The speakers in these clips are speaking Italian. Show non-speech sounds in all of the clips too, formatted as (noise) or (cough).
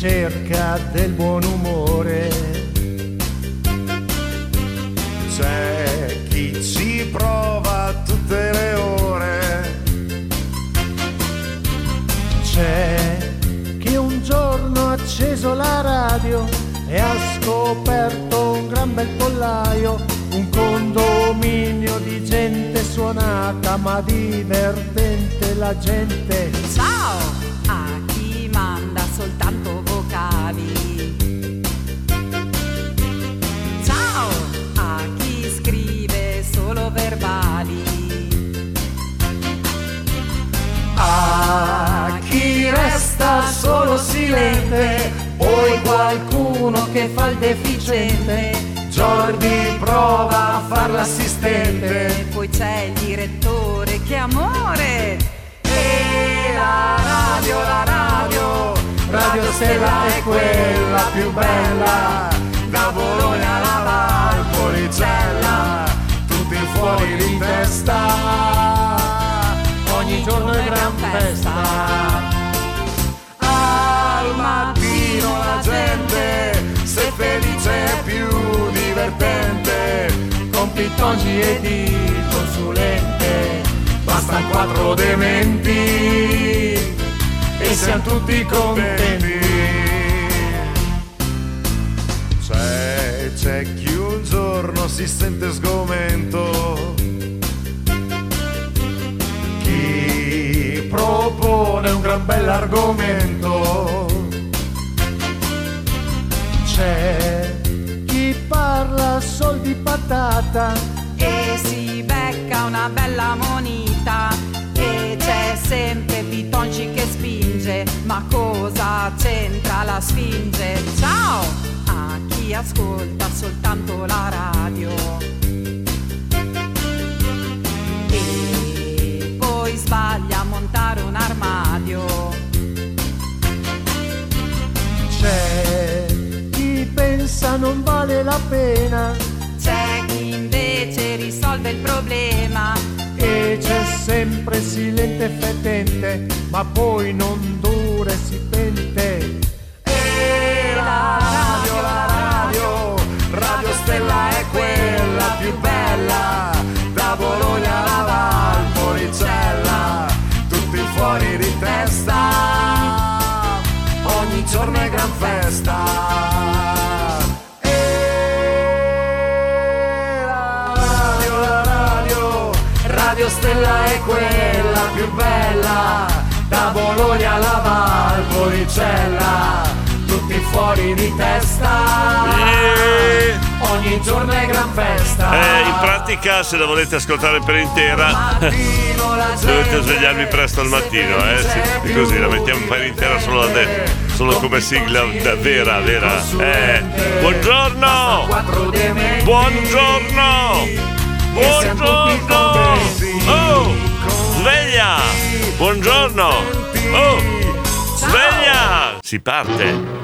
Cerca del buon umore. C'è chi ci prova tutte le ore. C'è chi un giorno ha acceso la radio e ha scoperto un gran bel pollaio, un condominio di gente suonata ma divertente la gente. Ciao! A chi manda soltanto verbali. A chi resta solo silente, poi qualcuno che fa il deficiente. Jordi prova a far l'assistente. Poi c'è il direttore, che amore! E la radio, la radio, Radio Stella è quella più bella. Da Bologna alla Valpolicella, fuori di testa. Ogni giorno è gran festa. Al mattino la gente, se felice è più divertente. Con pittongi e di consulente, bastano quattro dementi e siamo tutti contenti. C'è, c'è chi un giorno si sente sgomento, chi propone un gran bell'argomento. C'è chi parla sol di patata E si becca una bella monita. E c'è sempre Pitonci che spinge. Ma cosa c'entra la sfinge? Ciao! A chi ascolta soltanto la radio. E poi sbaglia a montare un armadio. C'è chi pensa non vale la pena invece risolve il problema. e c'è sempre silente e fetente, ma poi non dura e si pente. E la radio, la radio, Radio Stella è quella più bella, da Bologna alla Valpolicella, tutti fuori di testa, ogni giorno è gran festa. Radio Stella è quella più bella, da Bologna alla Valpolicella, tutti fuori di testa, ogni giorno è gran festa. Eh, in pratica, se la volete ascoltare per intera, (laughs) dovete svegliarvi presto al mattino, eh? Sì, così, la mettiamo per intera solo adesso, solo come sigla da- vera, vera. Eh, buongiorno! Buongiorno! Buongiorno! Oh! Sveglia! Buongiorno! Oh! Sveglia! Si parte!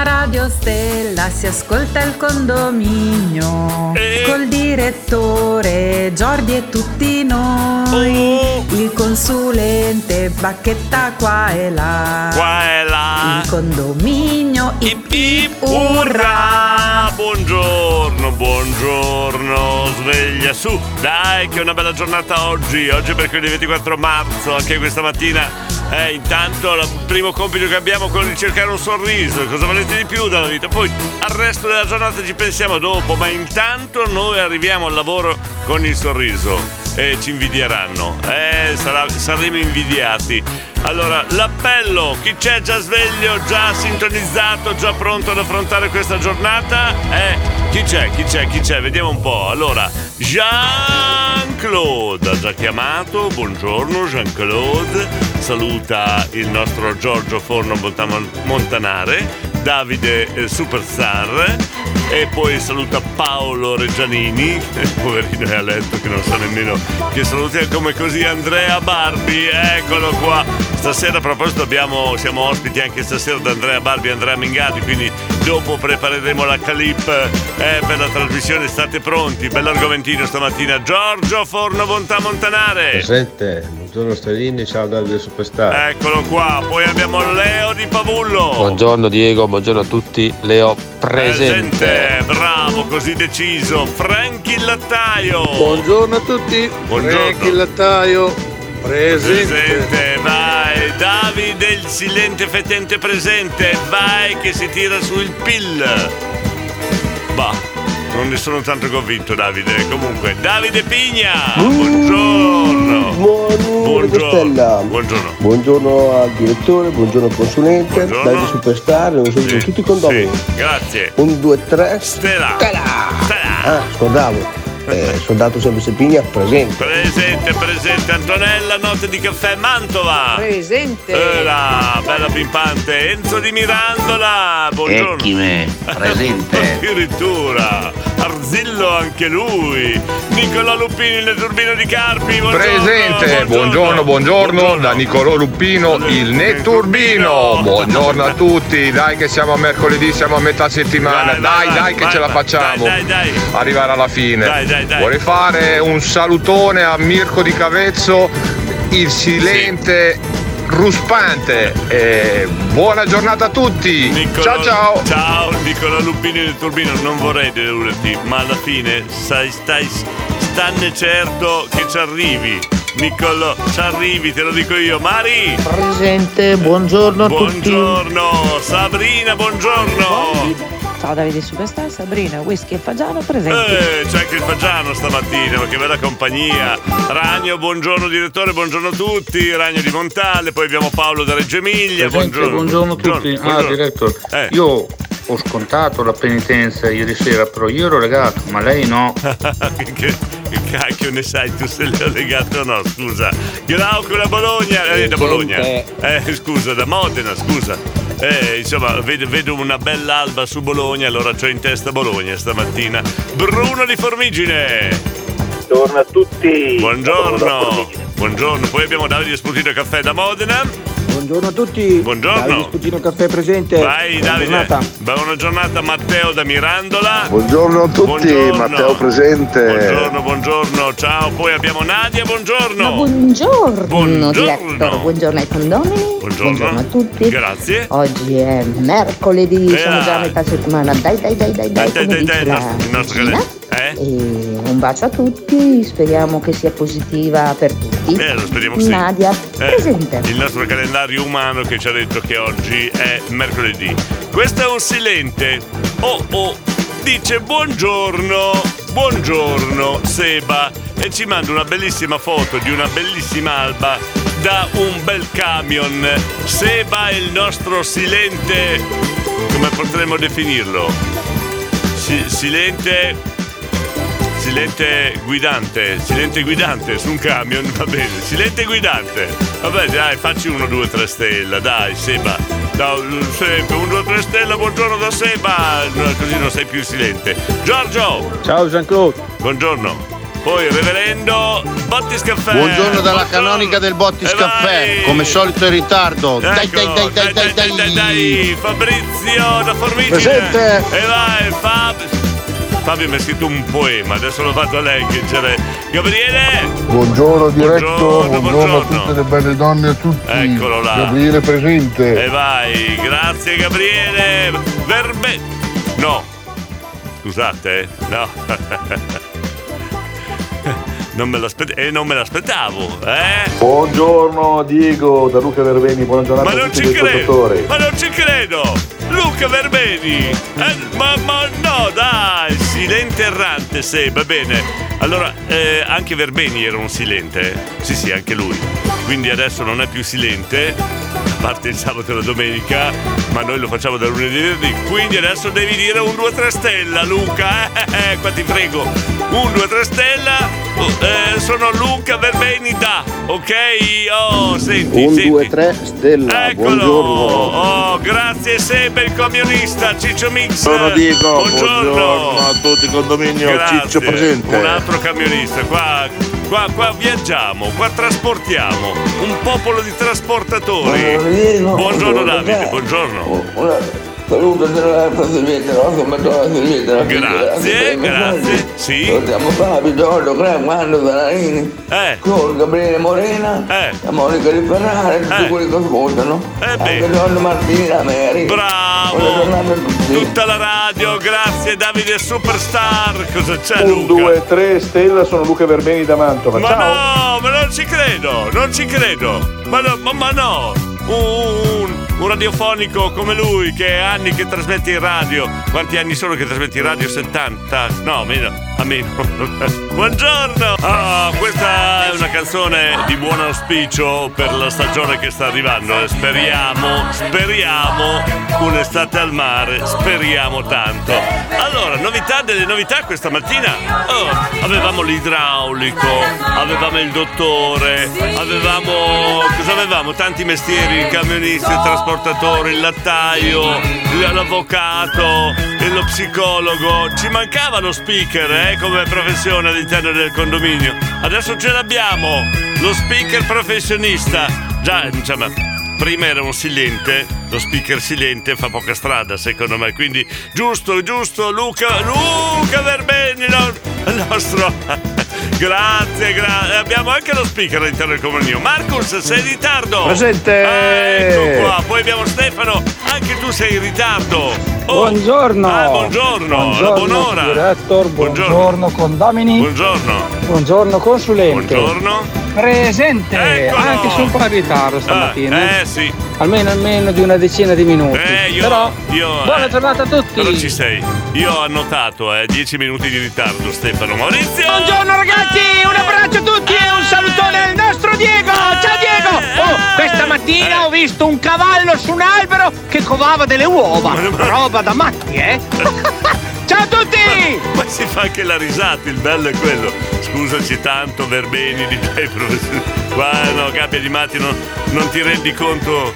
A Radio Stella si ascolta il condominio Eh. col direttore Giordi e tutti noi. Oh. il consulente, bacchetta qua e là. Qua e là. Il condominio, ip ip. Urrà! Buongiorno, buongiorno, sveglia su, dai che è una bella giornata oggi, oggi è mercoledì 24 marzo, anche questa mattina. Eh, intanto il primo compito che abbiamo è quello di cercare un sorriso, cosa volete di più dalla vita? Poi al resto della giornata ci pensiamo dopo, ma intanto noi arriviamo al lavoro con il sorriso e ci invidieranno, eh, sarà- saremo invidiati. Allora, l'appello, chi c'è già sveglio, già sintonizzato, già pronto ad affrontare questa giornata? Eh, chi c'è, chi c'è, chi c'è? Vediamo un po'. Allora, Jean-Claude ha già chiamato, buongiorno Jean-Claude, saluta il nostro Giorgio Forno Montanare, Davide eh, Superstar e poi saluta Paolo Reggianini, (laughs) poverino è a letto che non sa nemmeno che saluti come così Andrea Barbi, eccolo qua. Stasera a proposito abbiamo, siamo ospiti anche stasera da Andrea Barbi e Andrea Mingati, quindi dopo prepareremo la calip eh, per la trasmissione, state pronti, bell'argomentino stamattina. Giorgio Forno Bontà Montanare. Presente, buongiorno Stellini, ciao Davide Superstar. Eccolo qua, poi abbiamo Leo di Pavullo. Buongiorno Diego, buongiorno a tutti, Leo presente. Bravo, così deciso. Franchi il lattaio. Buongiorno a tutti, Buongiorno. Franchi il lattaio presente. Presente, vai. Davide il silente fetente presente. Vai che si tira su il pill. Non ne sono tanto convinto Davide. Comunque, Davide Pigna. Buongiorno. Buongiorno. Buongiorno. Buongiorno al direttore, buongiorno al consulente, Buongiorno. Davide Superstar, saluto a Sì, tutti condomini. sì, Grazie. Un, due, tre. Stella. Ah, scordavo. Eh, soldato sempre Pigna, presente. Presente, presente Antonella, notte di caffè Mantova. Presente. Era bella pimpante Enzo di Mirandola. Buongiorno. Ecchime, presente. (laughs) Addirittura Arzillo anche lui. Nicolò Lupini nel turbino di Carpi. Buongiorno. Presente, buongiorno, buongiorno, da Nicolò Luppino, il Netturbino. Buongiorno a tutti, dai che siamo a mercoledì, siamo a metà settimana, dai, dai, che vai, ce la facciamo. Dai, dai, dai. Arrivare alla fine. Dai, dai, dai. Vorrei fare un salutone a Mirko di Cavezzo, il silente ruspante. E buona giornata a tutti. Nicolò- Ciao ciao. Ciao Nicolò Lupini del Turbino, non vorrei deluderti, ma alla fine sai, stai, stanne certo che ci arrivi. Nicolò, ci arrivi, te lo dico io. Mari! Presente, buongiorno a tutti. Buongiorno, Sabrina, buongiorno. Ciao Davide Superstar, Sabrina, whisky e fagiano presenti. Eh, c'è anche il Fagiano stamattina, ma che bella compagnia. Ragno, buongiorno direttore, buongiorno a tutti. Ragno di Montale, poi abbiamo Paolo da Reggio Emilia. Presente, Buongiorno. buongiorno a tutti. Ah, buongiorno. direttore, Eh. io ho scontato la penitenza ieri sera, però io ero legato, ma lei no. (laughs) che, che cacchio ne sai tu se l'ho legato o no, scusa. Glauco da Bologna, eh, da Bologna. Eh, scusa, da Modena, scusa. Eh, insomma, vedo, vedo una bella alba su Bologna, allora c'ho in testa Bologna stamattina. Bruno di Formigine. Buongiorno a tutti. Buongiorno. Buongiorno, poi abbiamo Davide Sputino Caffè da Modena. Buongiorno a tutti. Buongiorno. Davide Sputino Caffè presente. Vai Buona Davide. giornata. Buona giornata Matteo da Mirandola. Buongiorno a tutti, Buongiorno. Matteo presente. Buongiorno, buongiorno, ciao. Poi abbiamo Nadia, buongiorno. Buongiorno, Buongiorno. direttore, buongiorno ai condomini. Buongiorno. a tutti. Grazie. Oggi è mercoledì, Eh, siamo già a metà settimana. Dai, dai, dai, dai, dai, Dai, dai, dai, dai, nostro, il nostro Gina. calendario. Eh? E un bacio a tutti, speriamo che sia positiva per tutti. Eh, lo speriamo sì. Nadia, Eh, presente. il nostro calendario umano che ci ha detto che oggi è mercoledì. Questo è un silente. Oh oh, dice buongiorno, buongiorno Seba e ci manda una bellissima foto di una bellissima alba da un bel camion. Seba è il nostro silente, come potremmo definirlo? Si- silente Silente guidante, silente guidante su un camion, va bene, silente guidante. Vabbè, dai, facci uno, due, tre stelle, dai, Seba. Da, sempre, un, due, tre stelle, buongiorno da Seba. No, Così non sei più silente. Giorgio! Ciao Jean-Claude. Buongiorno. Poi, reverendo Bottis Caffè. Buongiorno dalla Buongiorno. canonica del Bottis Caffè, vai. come solito in ritardo. Dai, Eccolo, dai, dai, dai, dai, dai. dai. Fabrizio da Formigine. Presente. E vai, Fab. Fabio mi ha scritto un poema, adesso lo vado a leggere. Gabriele! Buongiorno diretto, Buongiorno, buongiorno, a buongiorno. tutte le belle donne e a tutti. Eccolo là. Gabriele presente. E vai, grazie Gabriele! Verbe... No. Scusate, eh. no. (laughs) Non me l'aspettavo, eh, non me l'aspettavo, eh? Buongiorno Diego da Luca Verbeni, buona giornata Ma non ci credo! Ma non ci credo! Luca Verbeni! Eh, ma, ma no, dai! Silente errante, sì, va bene. Allora, eh, anche Verbeni era un silente? eh? Sì, sì, anche lui. Quindi adesso non è più silente, parte il sabato e la domenica, ma noi lo facciamo da lunedì e venerdì. Quindi adesso devi dire un 2-3 stella, Luca, eh, eh, qua ti prego. Un 2-3 stella, oh, eh, sono Luca Verbeni da, ok? Oh, senti, Un, senti. due, tre, stella, Eccolo! buongiorno. Oh, grazie sempre il camionista Ciccio Mix. Buongiorno Diego, Buongiorno. buongiorno a tutti, condominio Grazie. Ciccio presente. Un altro camionista, qua, qua, qua viaggiamo, qua trasportiamo, un popolo di trasportatori. Buongiorno, Buongiorno Davide, buongiorno. Saluto facilità, no? Come la facilità. Grazie, grazie, sì. Salutiamo Fabio, Giorgio, Clem, Mando, Ferrarini, Eh. con Gabriele Morena, la Monica di Ferrara e tutti Eh. quelli che ascoltano. Anche Giorgio Martina, Mary. Bravo! Tutta la radio, grazie Davide Superstar. Cosa c'è Un, Luca? due, tre, stella, sono Luca Verbeni da Mantova. Ma Ciao. no, ma non ci credo, non ci credo. Ma no, ma, ma no. Un, un radiofonico come lui che ha anni che trasmette in radio. Quanti anni sono che trasmette in radio? 70? No, meno, a meno. (laughs) Buongiorno! Ah, questa è una canzone di buon auspicio per la stagione che sta arrivando. Speriamo, speriamo un'estate al mare, speriamo tanto. Allora, novità delle novità questa mattina? Oh, avevamo l'idraulico, avevamo il dottore, avevamo. cosa avevamo? Tanti mestieri, il camionista, il il lattaio, l'avvocato, lo psicologo. Ci mancava lo speaker, eh, come professione all'interno del condominio. Adesso ce l'abbiamo, lo speaker professionista. Già, insomma, prima era un silente, lo speaker silente fa poca strada secondo me, quindi giusto, giusto, Luca, Luca Verbeni, il nostro... Grazie, grazie. Abbiamo anche lo speaker all'interno del condominio. Marcus, sei in ritardo? Presente. Ecco qua. Poi abbiamo Stefano, anche tu sei in ritardo. Oh. Buongiorno. Ah, buongiorno. La buon'ora. Director, buongiorno, condomini. Buongiorno. Buongiorno consulente. Buongiorno. Presente, Eccolo. anche se un po' in ritardo stamattina. Ah, eh, sì. Almeno almeno di una decina di minuti. Eh, io, Però io, buona eh, giornata a tutti. Però ci sei. Io ho annotato, eh, 10 minuti di ritardo, Stefano. Maurizio! Buongiorno ragazzi, un abbraccio a tutti e un salutone al nostro Diego! Ciao Diego! Oh, questa mattina ho visto un cavallo su un albero che covava delle uova. (laughs) Roba da matti, eh? (laughs) Ciao a tutti! (laughs) Ma si fa anche la risata, il bello è quello. Scusaci tanto, Verbeni, di te, professore. Qua no, gabbia di matti, non, non ti rendi conto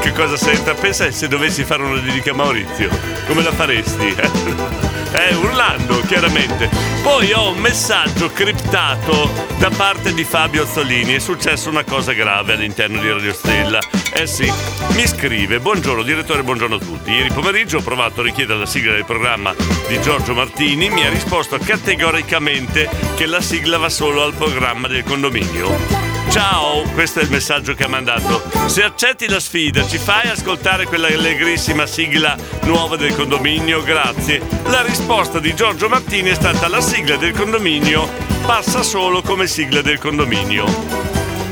che cosa senta. Pensa se dovessi fare una dedica a Maurizio, come la faresti? Eh, (laughs) urlando, chiaramente. Poi ho un messaggio criptato da parte di Fabio Azzolini. È successa una cosa grave all'interno di Radio Stella. Eh sì, mi scrive: Buongiorno direttore, buongiorno a tutti. Ieri pomeriggio ho provato a richiedere la sigla del programma di Giorgio Martini. Mi ha risposto categoricamente che la sigla va solo al programma del condominio. Ciao, questo è il messaggio che ha mandato. Se accetti la sfida, ci fai ascoltare quella allegrissima sigla nuova del condominio? Grazie. La risposta di Giorgio Martini è stata la sigla del condominio passa solo come sigla del condominio.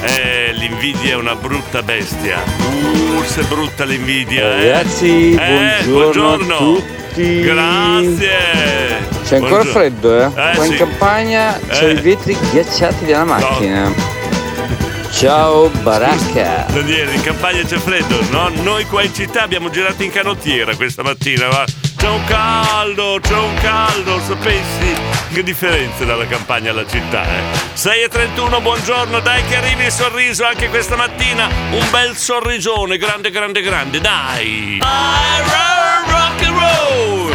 Eh, l'invidia è una brutta bestia. Uh, se brutta l'invidia, eh. Ragazzi, Eh, buongiorno, a tutti. Grazie. C'è ancora Buongiorno. freddo, eh? Eh, Qua in sì. campagna c'ho Eh. i vetri ghiacciati della macchina. Ciao Baracca. Daniele, in campagna c'è freddo, no? Noi qua in città abbiamo girato in canottiera questa mattina, ma c'è un caldo, c'è un caldo, sapessi che differenza dalla campagna alla città, eh? 6 e 31, buongiorno, dai che arrivi il sorriso anche questa mattina, un bel sorrisone, grande, grande, grande, dai! Rock and roll!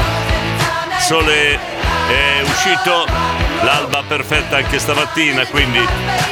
Sole è uscito l'alba perfetta anche stamattina, quindi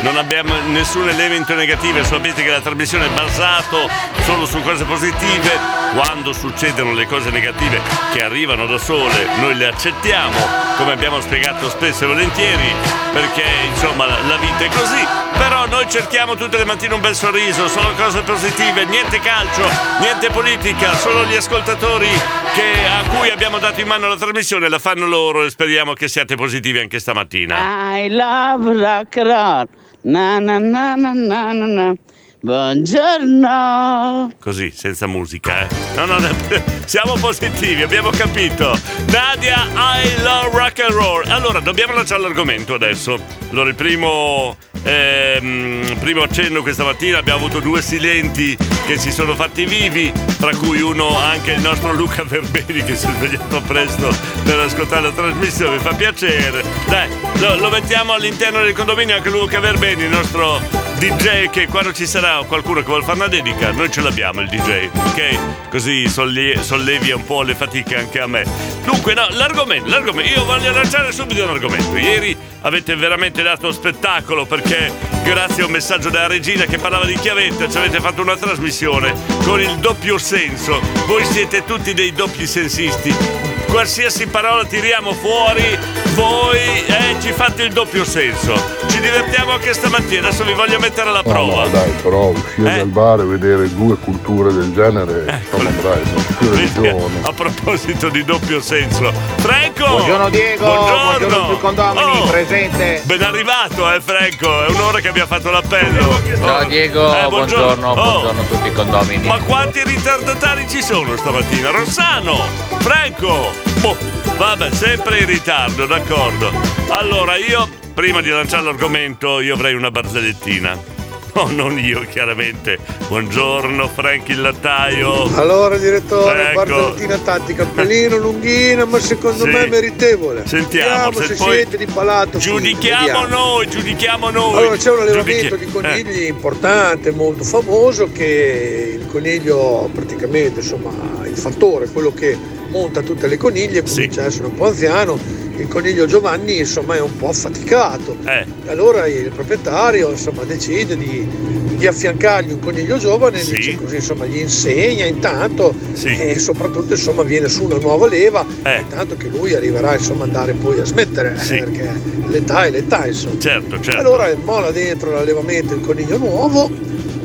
non abbiamo nessun elemento negativo. Sapete che la trasmissione è basato solo su cose positive. Quando succedono le cose negative che arrivano da sole, noi le accettiamo, come abbiamo spiegato spesso e volentieri, perché insomma la vita è così. Però noi cerchiamo tutte le mattine un bel sorriso, solo cose positive, niente calcio, niente politica, solo gli ascoltatori che- a cui abbiamo dato in mano la trasmissione la fanno loro e speriamo che siate positivi anche stamattina. I love rock and roll. Na na na na na na na. Buongiorno. Così, senza musica, eh. No, no, no, (laughs) siamo positivi, abbiamo capito. Nadia, I love rock and roll. Allora, dobbiamo lanciare l'argomento adesso. Allora, il primo, ehm, primo accenno questa mattina abbiamo avuto due silenti che si sono fatti vivi, tra cui uno anche il nostro Luca Verbeni che si è svegliato presto per ascoltare la trasmissione. Mi fa piacere. Dai, lo, lo mettiamo all'interno del condominio anche Luca Verbeni, il nostro DJ che quando ci sarà qualcuno che vuole fare una dedica, noi ce l'abbiamo il DJ, ok? Così sollevia un po' le fatiche anche a me. Dunque, no, l'argomento, l'argomento, io voglio lanciare subito un argomento. Ieri avete veramente dato spettacolo perché grazie a un messaggio della regina che parlava di chiavetta ci avete fatto una trasmissione con il doppio senso. Voi siete tutti dei doppi sensisti. Qualsiasi parola tiriamo fuori, voi eh, ci fate il doppio senso. Ci divertiamo anche stamattina, adesso vi voglio mettere alla No, prova. no, dai, però uscire Eh. dal bar e vedere due culture del genere, insomma, dai, sono più religione. A proposito di doppio senso, Franco! Buongiorno Diego, Buongiorno, buongiorno condomini, Oh, presente. Ben arrivato, eh Franco, è un'ora che abbiamo fatto l'appello. Ciao Oh. Diego, Eh, buongiorno, Oh, buongiorno a tutti i condomini. Ma quanti ritardatari ci sono stamattina? Rossano, Franco, boh, vabbè, sempre in ritardo, d'accordo. Allora, io, prima di lanciare l'argomento, io avrei una barzellettina. No, non io, chiaramente. Buongiorno, Frank il lattaio. Allora direttore, Ecco. barzelletta tattica, pelino, lunghina, ma secondo Sì. me meritevole. Sentiamo, Vediamo se se, poi- siete di palato. Giudichiamo noi, giudichiamo noi. Allora c'è un allevamento Giudichi- di conigli importante, molto famoso, che il coniglio praticamente, insomma, il fattore, quello che monta tutte le coniglie, comincia a essere un po' anziano, il coniglio Giovanni insomma è un po' affaticato. Eh. Allora il proprietario insomma decide di, di affiancargli un coniglio giovane, Sì. dice così insomma gli insegna intanto Sì. e soprattutto insomma viene su una nuova leva, Eh. tanto che lui arriverà insomma andare poi a smettere, Sì. perché l'età è l'età insomma. Certo, certo. Allora mola dentro l'allevamento il coniglio nuovo,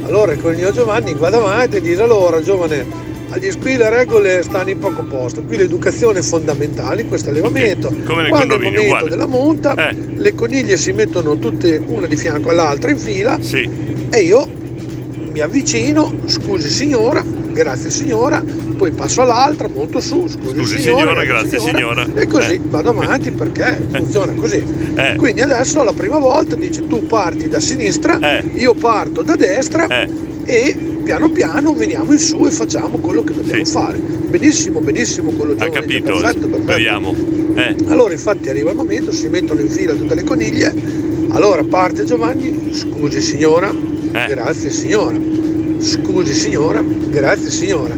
allora il coniglio Giovanni va davanti e dice allora giovane, qui le regole stanno in poco posto, qui l'educazione è fondamentale in questo allevamento. come nel Quando è il momento uguale. della monta, Eh. le coniglie si mettono tutte una di fianco all'altra in fila Sì. e io mi avvicino, scusi signora, grazie signora, poi passo all'altra, monto su, scusi, Scusi, signora, signora, grazie, signora. E così Eh. vado avanti perché funziona così. Eh. Quindi adesso la prima volta dice tu parti da sinistra, Eh. io parto da destra e piano piano veniamo in su e facciamo quello che dobbiamo fare. Benissimo, benissimo, quello Ha giovane, capito? perfetto, perfetto. Speriamo. Eh. Allora infatti arriva il momento, si mettono in fila tutte le coniglie, allora parte Giovanni, scusi signora, Eh. grazie signora, scusi signora, grazie signora.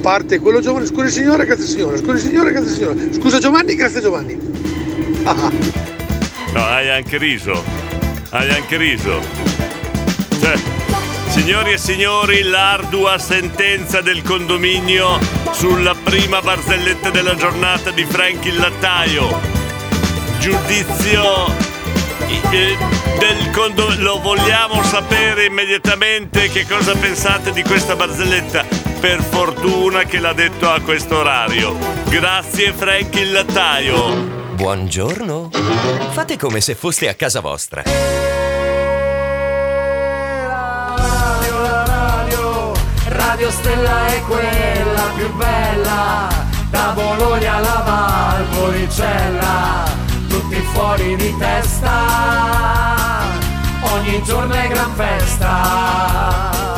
Parte quello giovane, scusi signora, grazie signora, scusi signora, grazie signora, scusa Giovanni, grazie Giovanni. Ah, No, hai anche riso. Hai anche riso. Cioè, signori e signori, l'ardua sentenza del condominio sulla prima barzelletta della giornata di Frank il lattaio. Giudizio eh, del condominio. Lo vogliamo sapere immediatamente che cosa pensate di questa barzelletta. Per fortuna che l'ha detto a questo orario. Grazie Frank il lattaio. Buongiorno. Fate come se foste a casa vostra. Radio Stella è quella più bella, da Bologna alla Valpolicella, tutti fuori di testa, ogni giorno è gran festa.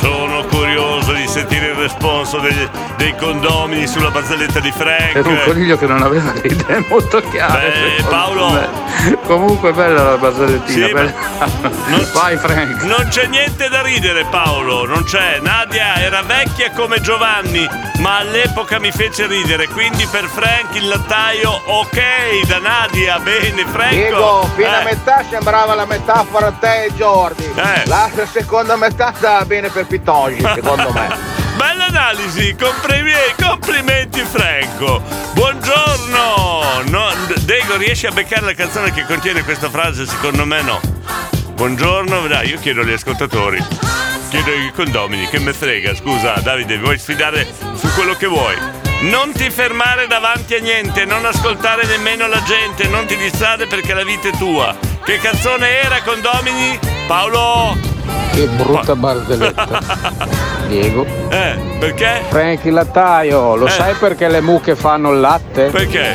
Sono curioso di sentire il responso degli- dei condomini sulla barzelletta di Frank. Era un coniglio che non aveva le idee molto chiare. Beh, Paolo. me. Comunque bella la barzellettina. Sì, bella. (laughs) Vai Frank. Non c'è niente da ridere Paolo, non c'è. Nadia era vecchia come Giovanni, ma all'epoca mi fece ridere, quindi per Frank il lattaio ok, da Nadia, bene Franco. Diego, fino a Eh, metà sembrava la metafora te e Jordi. Eh. La seconda metà stava bene per Pitongi, secondo me. (laughs) Bella analisi, comprimi- complimenti Franco. Buongiorno. No, Dego, riesci a beccare la canzone che contiene questa frase? Secondo me no. Buongiorno, dai, io chiedo agli ascoltatori. Chiedo ai condomini, che me frega, scusa Davide, vuoi sfidare su quello che vuoi? Non ti fermare davanti a niente, non ascoltare nemmeno la gente, non ti distrarre perché la vita è tua. Che canzone era, condomini? Paolo? Che brutta barzelletta. (laughs) Diego. Eh, perché? Frank il lattaio, lo Eh. sai perché le mucche fanno il latte? Perché?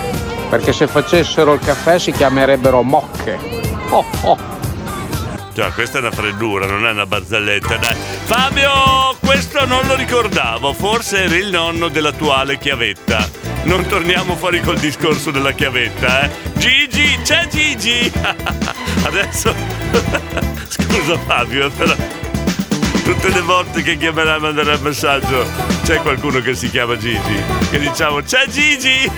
Perché se facessero il caffè si chiamerebbero mocche. Oh, oh. Già, questa è una freddura, non è una barzelletta, dai. Fabio, questo non lo ricordavo, forse era il nonno dell'attuale chiavetta. Non torniamo fuori col discorso della chiavetta, eh. Gigi, c'è Gigi! (laughs) Adesso... (laughs) Scusa Fabio, però... Tutte le volte che chiamerai e manderai un messaggio c'è qualcuno che si chiama Gigi. Che diciamo, c'è Gigi!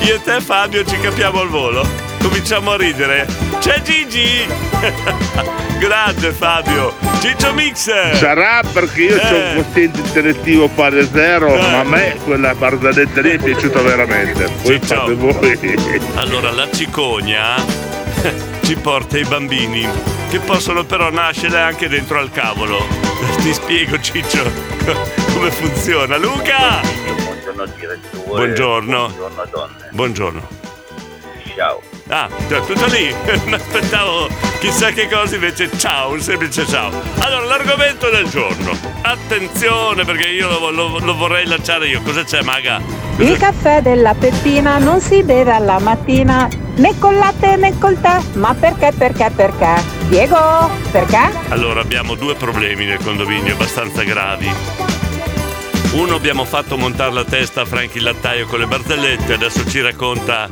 Io e te Fabio ci capiamo al volo. Cominciamo a ridere. C'è Gigi! (laughs) Grande Fabio! Ciccio Mix! Sarà perché io ho Eh. un quoziente intellettivo pari zero, ma a me quella barzelletta lì è piaciuta veramente. Poi Ciccio. fate voi. Allora la cicogna ci porta i bambini, che possono però nascere anche dentro al cavolo. Ti spiego Ciccio co- come funziona. Luca! Buongiorno direttore. Buongiorno. Buongiorno donne. Buongiorno. Ciao. Ah, tutto lì. (laughs) Mi aspettavo chissà che cosa, invece ciao, un semplice ciao. Allora, l'argomento del giorno. Attenzione perché io lo, lo- lo vorrei lanciare io. Cosa c'è, Maga? Il caffè della Peppina non si beve alla mattina né col latte né col tè. Ma perché, perché, perché? Diego, perché? Allora, abbiamo due problemi nel condominio abbastanza gravi. Uno abbiamo fatto montare la testa a Frank il lattaio con le barzellette, adesso ci racconta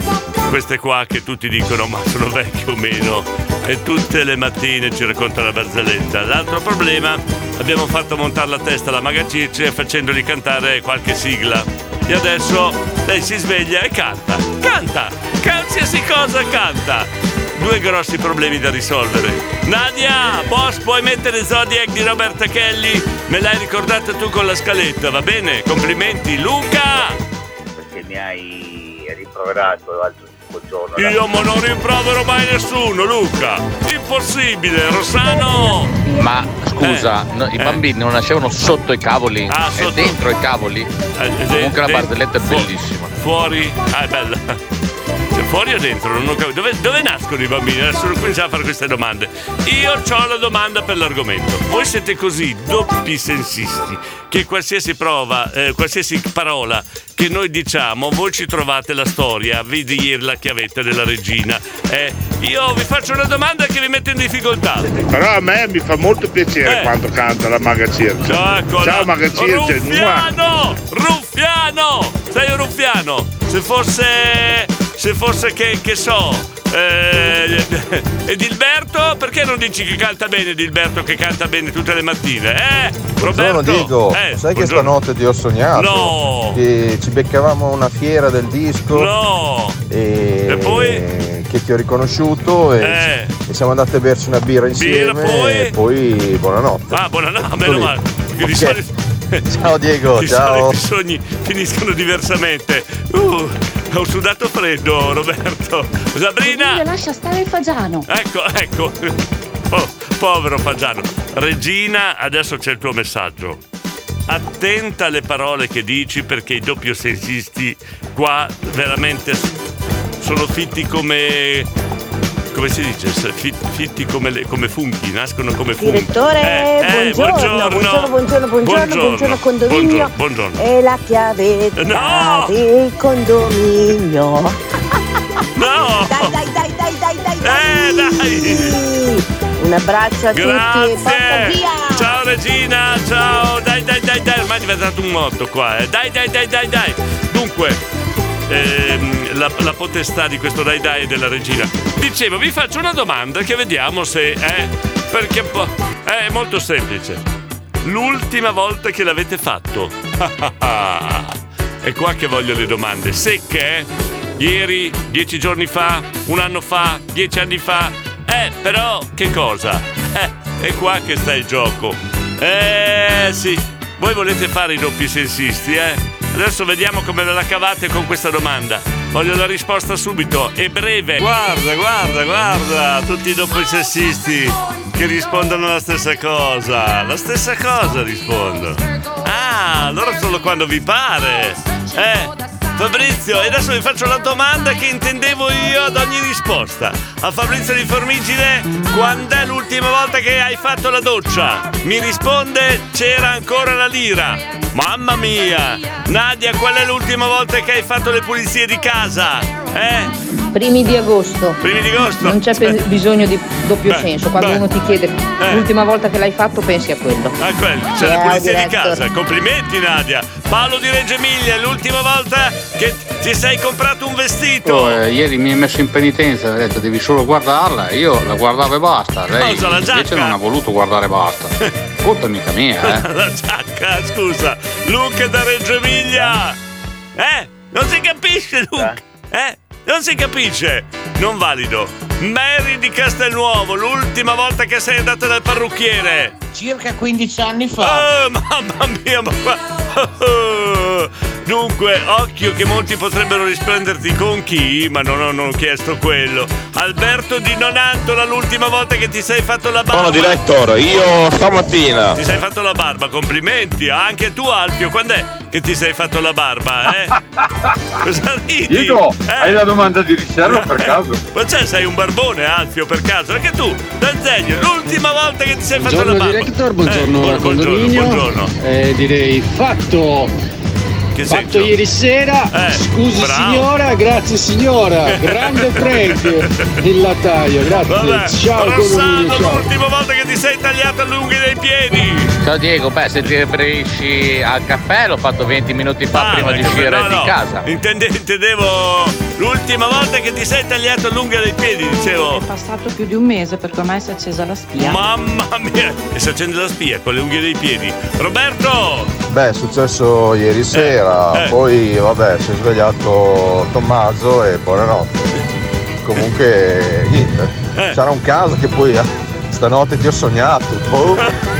queste qua che tutti dicono ma sono vecchio o meno e tutte le mattine ci racconta la barzelletta. L'altro problema abbiamo fatto montare la testa alla Maga Circe facendogli cantare qualche sigla. E adesso lei si sveglia e canta, canta, qualsiasi cosa canta due grossi problemi da risolvere. Nadia, boss, puoi mettere Zodiac di Roberta Kelly? Me l'hai ricordata tu con la scaletta, va bene? Complimenti, Luca! Perché mi hai rimproverato l'altro giorno. Io ma non rimprovero mai nessuno, Luca! Impossibile, Rossano! Ma scusa, Eh, no, i eh. bambini non nascevano sotto i cavoli? Ah, È sotto- dentro i cavoli? de- Comunque la barzelletta è bellissima. Fuori? Ah, è bella. Fuori o dentro? Non ho capito. Dove, dove nascono i bambini? Adesso cominciamo a fare queste domande. Io ho la domanda per l'argomento. Voi siete così doppi sensisti che qualsiasi prova, eh, qualsiasi parola che noi diciamo, voi ci trovate la storia, vedi ieri la chiavetta della regina. Eh, io vi faccio una domanda che vi mette in difficoltà. Però a me mi fa molto piacere Eh. quando canta la Maga Circe. Ecco, Ciao la- Maga Circe. Ruffiano! Ruffiano! Sei un ruffiano! Se fosse. Se fosse che, che so. Eh, Edilberto, perché non dici che canta bene Edilberto che canta bene tutte le mattine? Eh? Buongiorno Roberto? Diego, Eh, sai che buongiorno. stanotte ti ho sognato? No. Che ci beccavamo una fiera del disco. No. E, E poi? Che ti ho riconosciuto e, Eh. e siamo andati a berci una birra insieme Birra, poi? e poi buonanotte. Ah, buonanotte, meno male. Perché di Ok. solito. Ciao Diego, (laughs) di ciao. i sogni finiscono diversamente. Uh, ho sudato freddo, Roberto. Sabrina! lascia stare il fagiano. Ecco, ecco. Oh, povero Fagiano. Regina, adesso c'è il tuo messaggio. Attenta alle parole che dici perché i doppio sensisti qua veramente sono fitti come. Come si dice? Fitti come, le- come funghi, nascono come funghi. Direttore, Eh, eh, buongiorno, buongiorno, buongiorno, buongiorno, buongiorno, condominio. Buongiorno, buongiorno. È la chiavetta No! del condominio. No! Dai, dai, dai, dai, dai, dai, Eh, dai! Un abbraccio a tutti e Grazie! porta via! Ciao Ciao Regina, ciao. Dai, dai, dai, dai. Ormai è diventato un motto qua, eh. Dai, dai, dai, dai, dai. Dunque, ehm, la, la potestà di questo dai dai della regina. Dicevo, vi faccio una domanda che vediamo se è. Perché po- è molto semplice. L'ultima volta che l'avete fatto? è (laughs) qua che voglio le domande. Secche, eh? Ieri, dieci giorni fa, un anno fa, dieci anni fa. Eh, però, che cosa? Eh, è qua che sta il gioco. Eh, sì. Voi volete fare i doppi sensisti, eh? Adesso vediamo come ve la cavate con questa domanda. Voglio la risposta subito e breve. Guarda, guarda, guarda, tutti i doppi sensisti che rispondono la stessa cosa. La stessa cosa rispondono. Ah, allora solo quando vi pare. Eh, Fabrizio, e adesso vi faccio la domanda che intendevo io ad ogni risposta. A Fabrizio di Formigine, quando è l'ultima volta che hai fatto la doccia? Mi risponde, c'era ancora la lira. Mamma mia! Nadia, qual è l'ultima volta che hai fatto le pulizie di casa? Eh? Primi di agosto. Primi di agosto? Non c'è pe- bisogno di doppio Beh, senso. Quando beh. uno ti chiede Eh. l'ultima volta che l'hai fatto, pensi a quello. Ah, quelli, c'è la Ciao, pulizia di director. casa. Complimenti Nadia. Paolo di Reggio Emilia, l'ultima volta che ti sei comprato un vestito. Oh, eh, ieri mi hai messo in penitenza, mi ha detto devi solo guardarla, io la guardavo e basta. Lei Cosa, la invece non ha voluto guardare e basta. (laughs) Colpa mica mia, eh. (laughs) La giacca, scusa. Luca da Reggio Emilia. Eh? Non si capisce, Luca. Eh? Non si capisce. Non valido. Mary di Castelnuovo, l'ultima volta che sei andata dal parrucchiere. Circa 15 anni fa. Oh, mamma mia, ma qua. (laughs) Dunque, occhio che molti potrebbero risplenderti con chi, ma non ho, non ho chiesto quello. Alberto di Nonantola, l'ultima volta che ti sei fatto la barba. Sono director, io stamattina. Ti sei fatto la barba, complimenti. Anche tu, Alfio, quando è che ti sei fatto la barba, eh? (laughs) Cosa ridi? Dico, Eh? hai la domanda di riserva per caso? Ma c'è, sei un barbone, Alfio, per caso? Anche tu, Danzegno, l'ultima volta che ti sei fatto Buongiorno la barba. Director, buongiorno Eh, buongiorno, buongiorno. Eh, direi fatto. Che fatto senso? ieri sera. Eh, Scusi bravo. signora, grazie signora. Grande (laughs) Frank il lattaio, grazie. Vabbè, ciao Rossano, l'ultima volta che ti sei tagliato le unghie dei piedi. Ciao Diego, beh se ti riferisci al caffè l'ho fatto 20 minuti fa Ah, prima di uscire no, di no. casa. Intende- intendevo l'ultima volta che ti sei tagliato l'unghia dei piedi, dicevo. È passato più di un mese perché ormai si è accesa la spia. Mamma mia! E si accende la spia con le unghie dei piedi. Roberto! Beh, è successo ieri sera, eh. Poi vabbè, si è svegliato Tommaso e buonanotte. Comunque, niente. Eh. Sarà un caso che poi eh, stanotte ti ho sognato. boh. (laughs)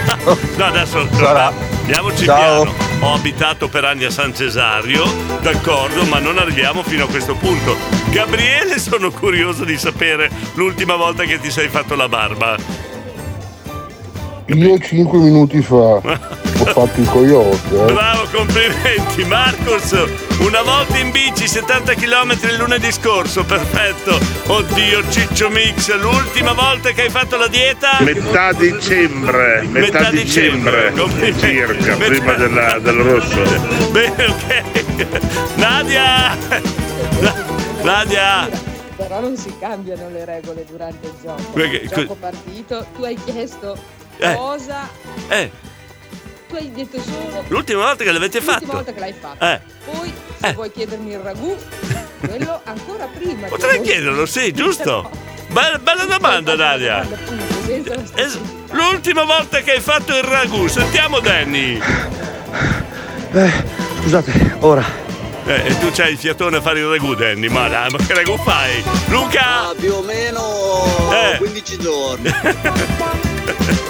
No, adesso Sarà. andiamoci Ciao. piano. Ho abitato per anni a San Cesario, d'accordo, ma non arriviamo fino a questo punto. Gabriele, sono curioso di sapere l'ultima volta che ti sei fatto la barba. Io 5 minuti fa (laughs) ho fatto il coyote. eh. Bravo, complimenti. Marcus, una volta in bici 70 km il lunedì scorso, perfetto. Oddio, Ciccio Mix, l'ultima volta che hai fatto la dieta? Metà dicembre, metà, Metà dicembre, dicembre, circa, Metà- prima della- del rosso. Bene, ok. Nadia! Na- Nadia! Però non si cambiano le regole durante il gioco. Perché- Il gioco partito, tu hai chiesto Eh. cosa, Eh, tu hai detto solo l'ultima volta che l'avete l'ultima fatto? volta che l'hai fatto. Eh. Poi se vuoi chiedermi il ragù, (laughs) quello ancora prima. Potrei chiederlo, sì, (laughs) giusto? Bella, bella domanda, Nadia. Es- l'ultima volta che hai fatto il ragù, sentiamo Danny. Eh, scusate, ora. Eh, e tu c'hai il fiatone a fare il ragù, Danny. Ma dai, ma che ragù fai? Luca! più o meno Eh. 15 giorni. (laughs)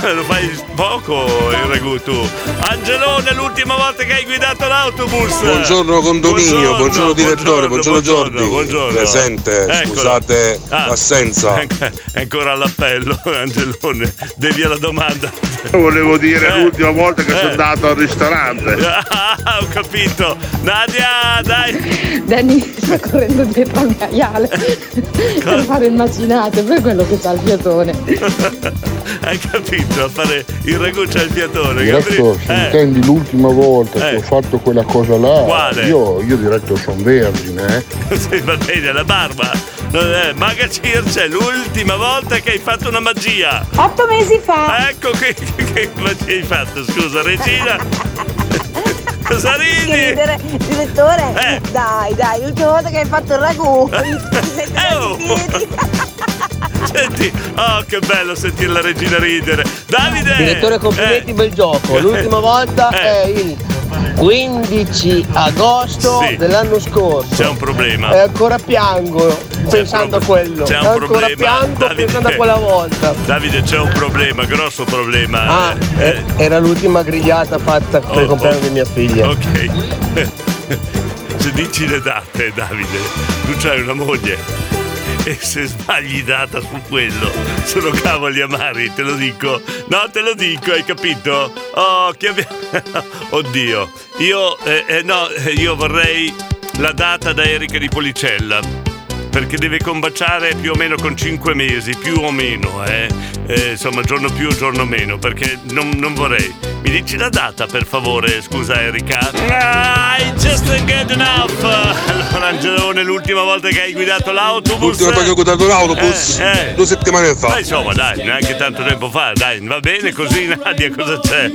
(laughs) Lo fai poco il ragù tu. Angelone, l'ultima volta che hai guidato l'autobus. Buongiorno condominio, buongiorno, direttore, buongiorno, Giordi. buongiorno. Presente, Eccolo. scusate Ah. l'assenza. (laughs) È ancora all'appello, (laughs) Angelone. Devi alla domanda. Volevo dire Eh. l'ultima volta che Eh. sono andato al ristorante. Ah, ho capito. Nadia, dai. Danny sta correndo dietro al maiale per fare il macinato, per quello che c'ha il fiatone. Hai capito? A fare il ragù il fiatone. Diretto, se Eh. intendi l'ultima volta che Eh. ho fatto quella cosa là, Quale? io, io diretto sono vergine, eh. (laughs) Sì, va bene, la barba. Eh, Maga Circe, l'ultima volta che hai fatto una magia. Otto mesi fa. Ecco che, (laughs) che magia hai fatto, scusa, Regina. (laughs) Cosa Che ridi? ridere, direttore. Eh. Dai, dai, l'ultima volta che hai fatto il ragù. Ti sei oh. i piedi. Senti, oh che bello sentire la regina ridere. Davide! Direttore, complimenti, Eh, bel gioco. L'ultima (laughs) volta è il 15 agosto Sì. dell'anno scorso. C'è un problema. E ancora piango pensando a quello. C'è un ancora problema, piango Davide. pensando a quella volta. Davide, c'è un problema, grosso problema. Ah, Eh, eh, era l'ultima grigliata fatta per Oh, il compleanno oh. di mia figlia. Ok. (laughs) Se dici le date, Davide, tu c'hai una moglie. E se sbagli data su quello, sono cavoli amari, te lo dico. No, te lo dico, hai capito? Oh, che abbiamo. (laughs) Oddio. Io, eh, eh, no, eh, io vorrei la data da Erika di Policella. Perché deve combaciare più o meno con 5 mesi, più o meno, eh. Eh, insomma, giorno più, giorno meno, perché non, non vorrei. Mi dici la data, per favore, scusa Erika? Ah, I just good enough. Allora, Angelone, l'ultima volta che hai guidato l'autobus. L'ultima volta che ho guidato l'autobus, Eh, eh. due settimane fa. Ma insomma, dai, neanche tanto tempo fa, dai, va bene così, Nadia, cosa c'è?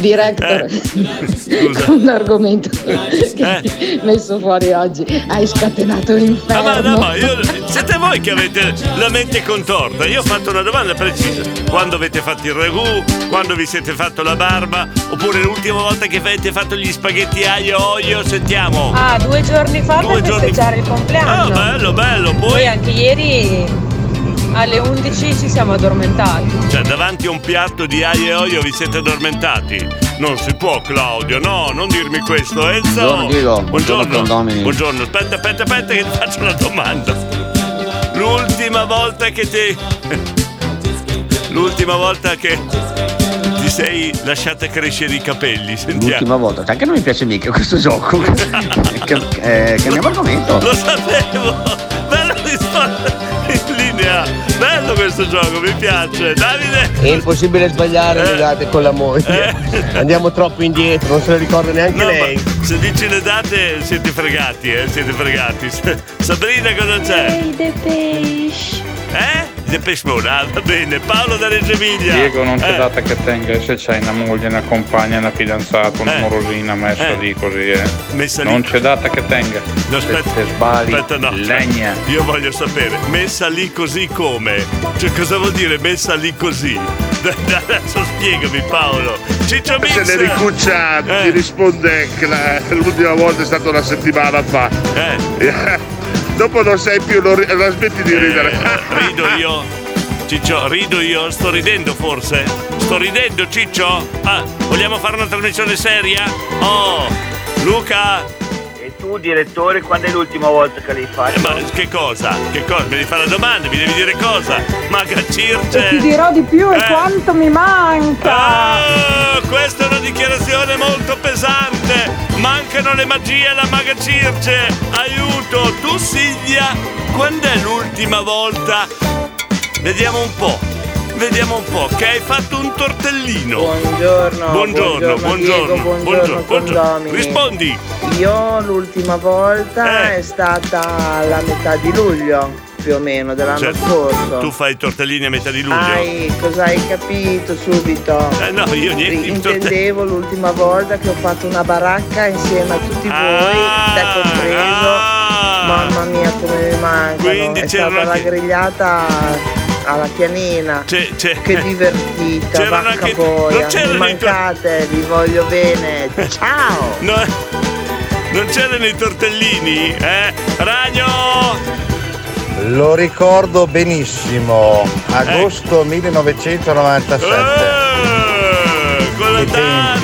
Director, Scusa. (laughs) un argomento che hai messo fuori oggi. Hai scatenato Ah, l'inferno. ma no, ma io, siete voi che avete la mente contorta. Io ho fatto una domanda precisa. Quando avete fatto il ragù? Quando vi siete fatto la barba? Oppure l'ultima volta che avete fatto gli spaghetti aglio olio? Sentiamo. Ah, due giorni fa Due per giorni festeggiare il Ah, compleanno. bello, bello. Poi, Poi anche ieri alle 11 ci siamo addormentati. cioè, davanti a un piatto di aglio e olio vi siete addormentati. Non si può, Claudio. No, non dirmi questo. Enzo. Buongiorno, Diego. Buongiorno, Buongiorno. Buongiorno. Aspetta, aspetta, aspetta, che ti faccio una domanda. L'ultima volta che ti. (laughs) L'ultima volta che ti sei lasciata crescere i capelli. Sentiamo. L'ultima volta, sai che non mi piace mica questo gioco. (laughs) che, eh, cambiamo argomento. Lo sapevo! Bella risposta in linea! Bello questo gioco, mi piace! Davide! È impossibile sbagliare le date con la moglie. Andiamo troppo indietro, non se le ricorda neanche No, lei. se dici le date siete fregati, eh, siete fregati. (laughs) Sabrina cosa c'è? Eh? Depeche Mode, ah, va bene. Paolo da Reggio Emilia. Diego non c'è Eh, data che tenga se c'hai una moglie, una compagna, una fidanzata, una Eh. morosina messa Eh. lì così, eh. Messa lì. non c'è data che tenga. No, aspetta, se, se sbagli, aspetta, no. legna. Io voglio sapere, messa lì così come? Cioè, cosa vuol dire messa lì così? (laughs) Adesso spiegami, Paolo. Ciccio Mix. Se ne ricuccia Eh. ti risponde che la- l'ultima volta è stata una settimana fa. Eh. Dopo non sei più, non, la smetti di ridere. Eh, rido io? Ciccio, rido io? Sto ridendo forse? Sto ridendo, Ciccio? Ah, vogliamo fare una trasmissione seria? Oh, Luca, E tu, direttore, quando è l'ultima volta che l'hai fatto? eh, ma che cosa? Che cosa? Mi devi fare la domanda, mi devi dire cosa? Maga Circe! E ti dirò di più e Eh. quanto mi manca. Ah, questa è una dichiarazione molto pesante. Mancano le magie alla maga Circe. Aiuto, tu Silvia, quando è l'ultima volta? Vediamo un po'. Vediamo un po', che hai fatto un tortellino. Buongiorno, Buongiorno, buongiorno, Diego, buongiorno, condomini. Rispondi. Io l'ultima volta Eh. è stata la metà di luglio, più o meno, dell'anno Cioè, scorso. Tu fai i tortellini a metà di luglio? Hai, cosa hai capito subito? Eh, no, io niente. Intendevo l'ultima volta che ho fatto una baracca insieme a tutti Ah, voi, te compreso. Mamma mia come mi. Quindi è stata la grigliata alla pianina. Che divertita, C'erano vacca anche- boia. non mancate, vi voglio bene. Ciao! (laughs) No, non c'erano i tortellini, eh? Ragno! Lo ricordo benissimo, agosto 1997. Eh, con la data,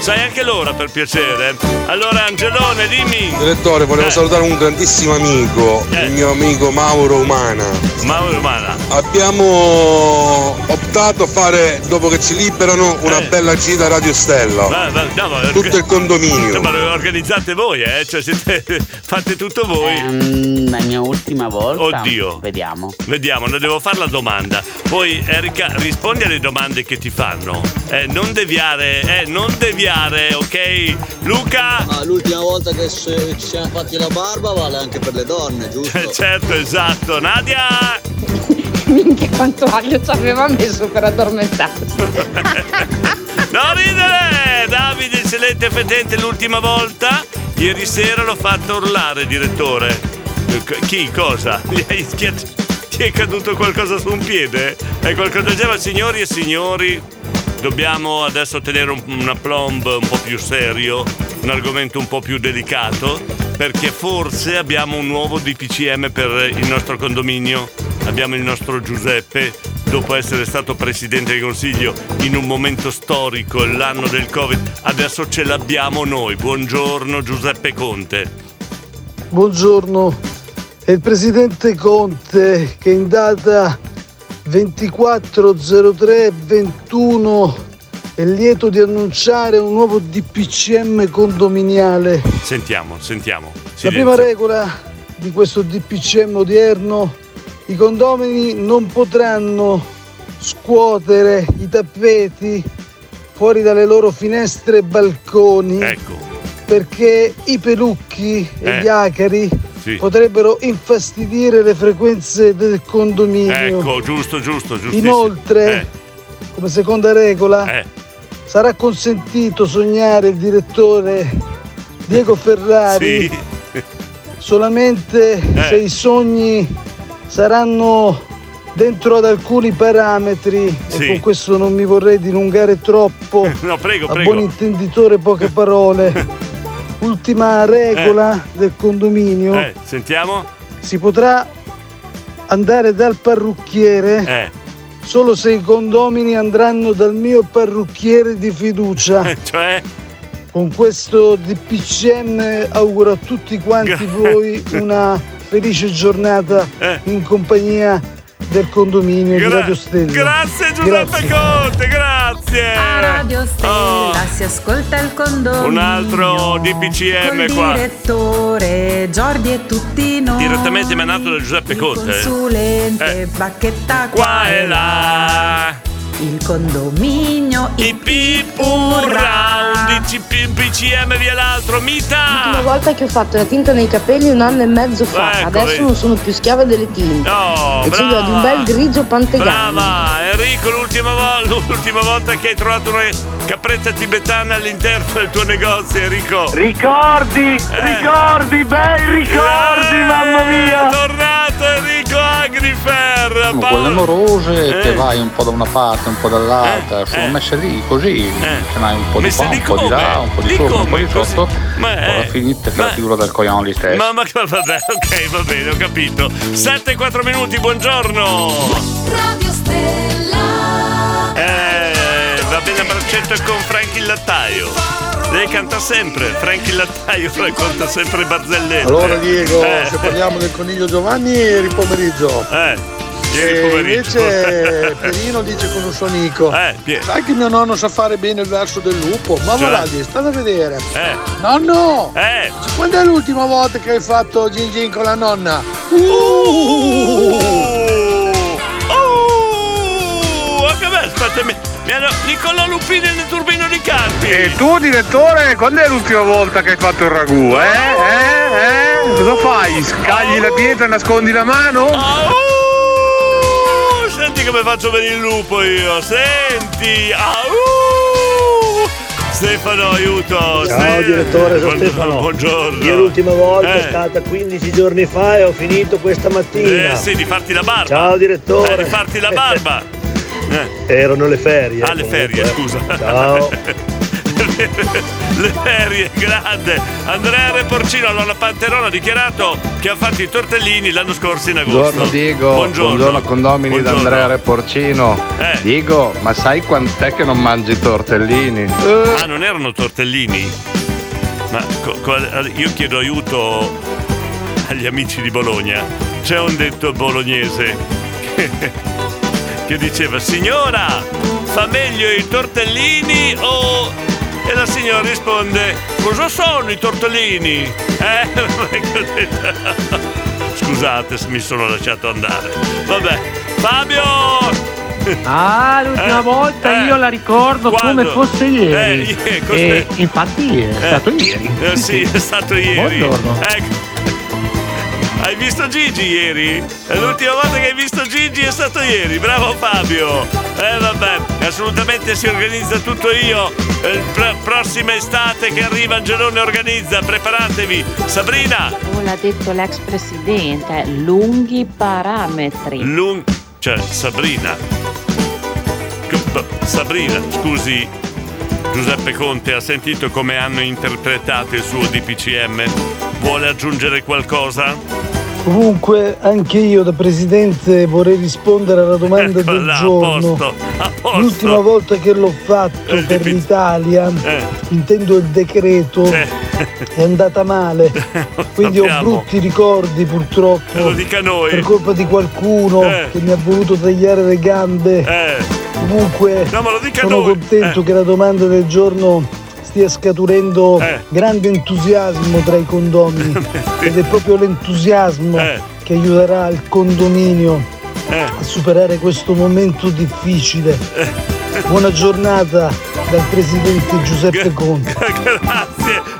sai anche l'ora per piacere. Allora Angelone, dimmi. Direttore, volevo Eh. salutare un grandissimo amico, il mio amico Mauro Umana. Mauro Umana. Abbiamo optato a fare, dopo che ci liberano, una bella gita a Radio Stella. Va- va- no, ma- Tutto il condominio. No, ma lo organizzate voi, eh? Cioè siete, (laughs) fate tutto voi. Ehm, la mia ultima volta. Oddio. Vediamo. Vediamo, ne devo fare la domanda. Poi Erika, rispondi alle domande che ti fanno. Eh, non deviare, eh, non deviare cambiare, ok? Luca? Ma l'ultima volta che ci siamo fatti la barba vale anche per le donne, giusto? (laughs) certo, esatto. Nadia! (laughs) Minchia quanto aglio ci aveva messo per addormentarsi. (laughs) Non ridere! Davide Celente Fedente l'ultima volta. Ieri sera l'ho fatto urlare, direttore. Eh, Chi? Cosa? Gli hai schiacci- Ti è caduto qualcosa su un piede? È qualcosa del genere? Signori e signori, dobbiamo adesso tenere un, una plomb un po' più serio, un argomento un po' più delicato, perché forse abbiamo un nuovo DPCM per il nostro condominio. Abbiamo il nostro Giuseppe, dopo essere stato presidente del consiglio in un momento storico, l'anno del Covid, adesso ce l'abbiamo noi. Buongiorno Giuseppe Conte. Buongiorno, è il presidente Conte che in data 24.03.21 è lieto di annunciare un nuovo DPCM condominiale. Sentiamo, sentiamo. La Silenzio. prima regola di questo DPCM odierno, i condomini non potranno scuotere i tappeti fuori dalle loro finestre e balconi Ecco. perché i pelucchi e Eh, gli acari sì. potrebbero infastidire le frequenze del condominio. Ecco, giusto, giusto, giustissimo. Inoltre, come seconda regola, Eh. sarà consentito sognare il direttore Diego Ferrari Sì. solamente Eh. se i sogni saranno dentro ad alcuni parametri Sì. e con questo non mi vorrei dilungare troppo. (laughs) No, prego, a prego. buon intenditore poche parole. (laughs) Ultima regola del condominio. Eh, sentiamo? Si potrà andare dal parrucchiere Eh. solo se i condomini andranno dal mio parrucchiere di fiducia. Cioè? Con questo DPCM auguro a tutti quanti (laughs) voi una felice giornata in compagnia del condominio di Gra- Radio Stella. Grazie Giuseppe Conte, grazie. A Radio Stella si ascolta il condominio. Un altro DPCM col qua. direttore Giordi e tutti noi. Direttamente emanato da Giuseppe Conte. eh. Consulente, bacchetta Qua e là. Il condominio Urra, un DCP, PCM via l'altro, L'ultima Mita. volta che ho fatto la tinta nei capelli un anno e mezzo fa, Ecco, adesso non sono più schiava delle tinte. No, e ho di un brava. bel grigio pantegano. Brava, Enrico, l'ultima, vo- (laughs) l'ultima volta che hai trovato una capretta tibetana all'interno del tuo negozio, Enrico. Ricordi, ricordi, bei ricordi, mamma mia! È tornato Enrico Sono Paolo- quelle morose Eh. che vai un po' da una parte, un po' dall'altra, sono eh. messe lì così, ce n'hai un po' di Messe qua, un po' di là, un po' di sopra, un po' di sotto, Ma poi eh, c'è la figura del coglione lì stesso. Ma, ma vabbè, ok, va bene, ho capito. 7 e 4 minuti, buongiorno. Radio Stella. Eh, va bene a braccetto con Frank il lattaio. Lei canta sempre, Frank il lattaio (laughs) racconta sempre barzellette. Allora Diego, Eh. se parliamo del coniglio Giovanni, ieri pomeriggio. Eh, ieri E pomeriggio. invece (laughs) Pierino dice con un suo amico Eh, Pie- Sai che mio nonno sa fare bene il verso del lupo? Ma Cioè? va lì, state a vedere Eh. Nonno! Eh! Quando è l'ultima volta che hai fatto gin gin con la nonna? Uh, anche me, aspetta, mi, mi hanno Niccolò Lupini nel turbino di Carpi. E tu direttore, quando è l'ultima volta che hai fatto il ragù? Eh? Eh? Eh? Cosa fai? Scagli la pietra e nascondi la mano? Uh, senti come faccio venire il lupo io, senti! Au! Stefano, aiuto! Ciao Ste- direttore, sono Buongiorno, Stefano. Buongiorno. Io l'ultima volta Eh. è stata 15 giorni fa e ho finito questa mattina. Eh sì, di farti la barba. Ciao direttore. Eh, di farti la barba. (laughs) Eh. Erano le ferie. Ah, le ferie, scusa. Ciao. (laughs) le ferie, grande. Andrea Reporcino, allora Panterone ha dichiarato che ha fatto i tortellini l'anno scorso in agosto. Buongiorno Diego, Buongiorno. condomini Buongiorno. da Andrea Reporcino. Eh. Diego, ma sai quant'è che non mangi i tortellini? Ah, non erano tortellini? Ma co- co- io chiedo aiuto agli amici di Bologna. C'è un detto bolognese che, che diceva Signora, fa meglio i tortellini o... E la signora risponde Cosa sono i tortellini? Eh? (laughs) (laughs) Scusate se mi sono lasciato andare. Vabbè. Fabio! Ah, l'ultima Eh, volta eh, io la ricordo quando? come fosse ieri. Eh, ieri, cos'è? e infatti è stato ieri. Eh, sì, è stato ieri. Buongiorno. Ecco. Visto Gigi ieri? L'ultima volta che hai visto Gigi è stato ieri. Bravo Fabio. Eh vabbè, assolutamente si organizza tutto io. Eh, pr- prossima estate che arriva Angelone organizza, preparatevi. Sabrina, Oh, l'ha detto l'ex presidente, lunghi parametri. Lung... cioè Sabrina. Sabrina, scusi. Giuseppe Conte ha sentito come hanno interpretato il suo DPCM? Vuole aggiungere qualcosa? Comunque anche io da presidente vorrei rispondere alla domanda del Eccola, a giorno. posto, a posto. L'ultima volta che l'ho fatto Eh, per l'Italia, Eh. intendo il decreto, è andata male. (laughs) Quindi ho brutti ricordi purtroppo. Lo dica a noi. Per colpa di qualcuno Eh. che mi ha voluto tagliare le gambe. Eh. Comunque No, sono noi. contento Eh. che la domanda del giorno stia scaturendo grande entusiasmo tra i condomini. (laughs) Ed è proprio l'entusiasmo Eh. che aiuterà il condominio a superare questo momento difficile. Buona giornata dal presidente Giuseppe Conte.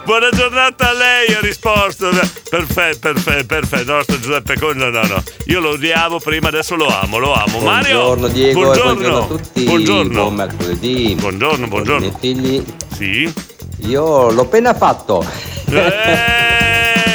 Buona giornata a lei, ha risposto. Perfetto, perfetto, perfetto. Nostro Giuseppe Conte, no, no, no. Io lo odiavo prima, adesso lo amo, lo amo. Mario, Buongiorno Diego buongiorno. buongiorno a tutti. Buongiorno. Buon mercoledì. Buongiorno, buongiorno. I miei figli. Sì. Io l'ho appena fatto. (laughs)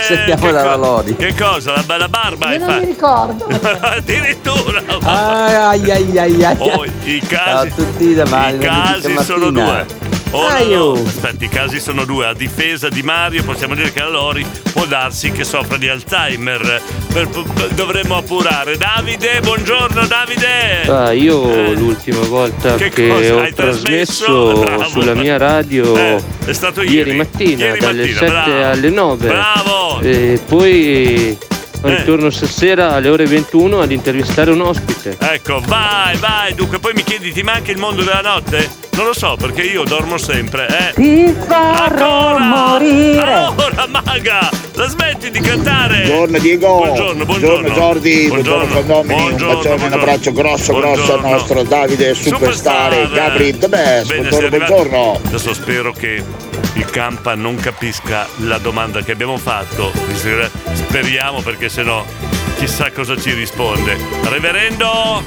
Sentiamo dalla Lodi. Che cosa? La bella barba Io non mi fatto? ricordo. (laughs) Addirittura. Ai ai ai ai. Oh, i Ciao a casi, tutti da Mario. I da casi sono due. Oh, no, no. Aspetta, i casi sono due. A difesa di Mario possiamo dire che la Lori può darsi che soffra di Alzheimer. Per- per- dovremmo appurare. Davide, buongiorno Davide. Ah, io l'ultima volta Che che, cosa? ho Hai trasmesso trasmesso? (laughs) Sulla mia radio Eh, è stato ieri. mattina Ieri dalle mattina, 7 bravo. alle 9 Bravo. e poi Eh. Ritorno stasera alle ore 21 ad intervistare un ospite. Ecco, vai, vai. Dunque, poi mi chiedi, ti manca il mondo della notte? Non lo so, perché io dormo sempre, eh. Ti farò morire. Allora, maga, la smetti di cantare? Buongiorno Diego. Buongiorno, buongiorno. Jordi, buongiorno, condomini. Un buongiorno, bacione, un buongiorno. abbraccio grosso, grosso al Buongiorno. nostro Davide Superstar, Superstar, Gabri The Best. Bene, Buongiorno, sei arrivato. buongiorno. Adesso spero che il Campa non capisca la domanda che abbiamo fatto. Speriamo perché Arsenal. Chissà cosa ci risponde. Reverendo?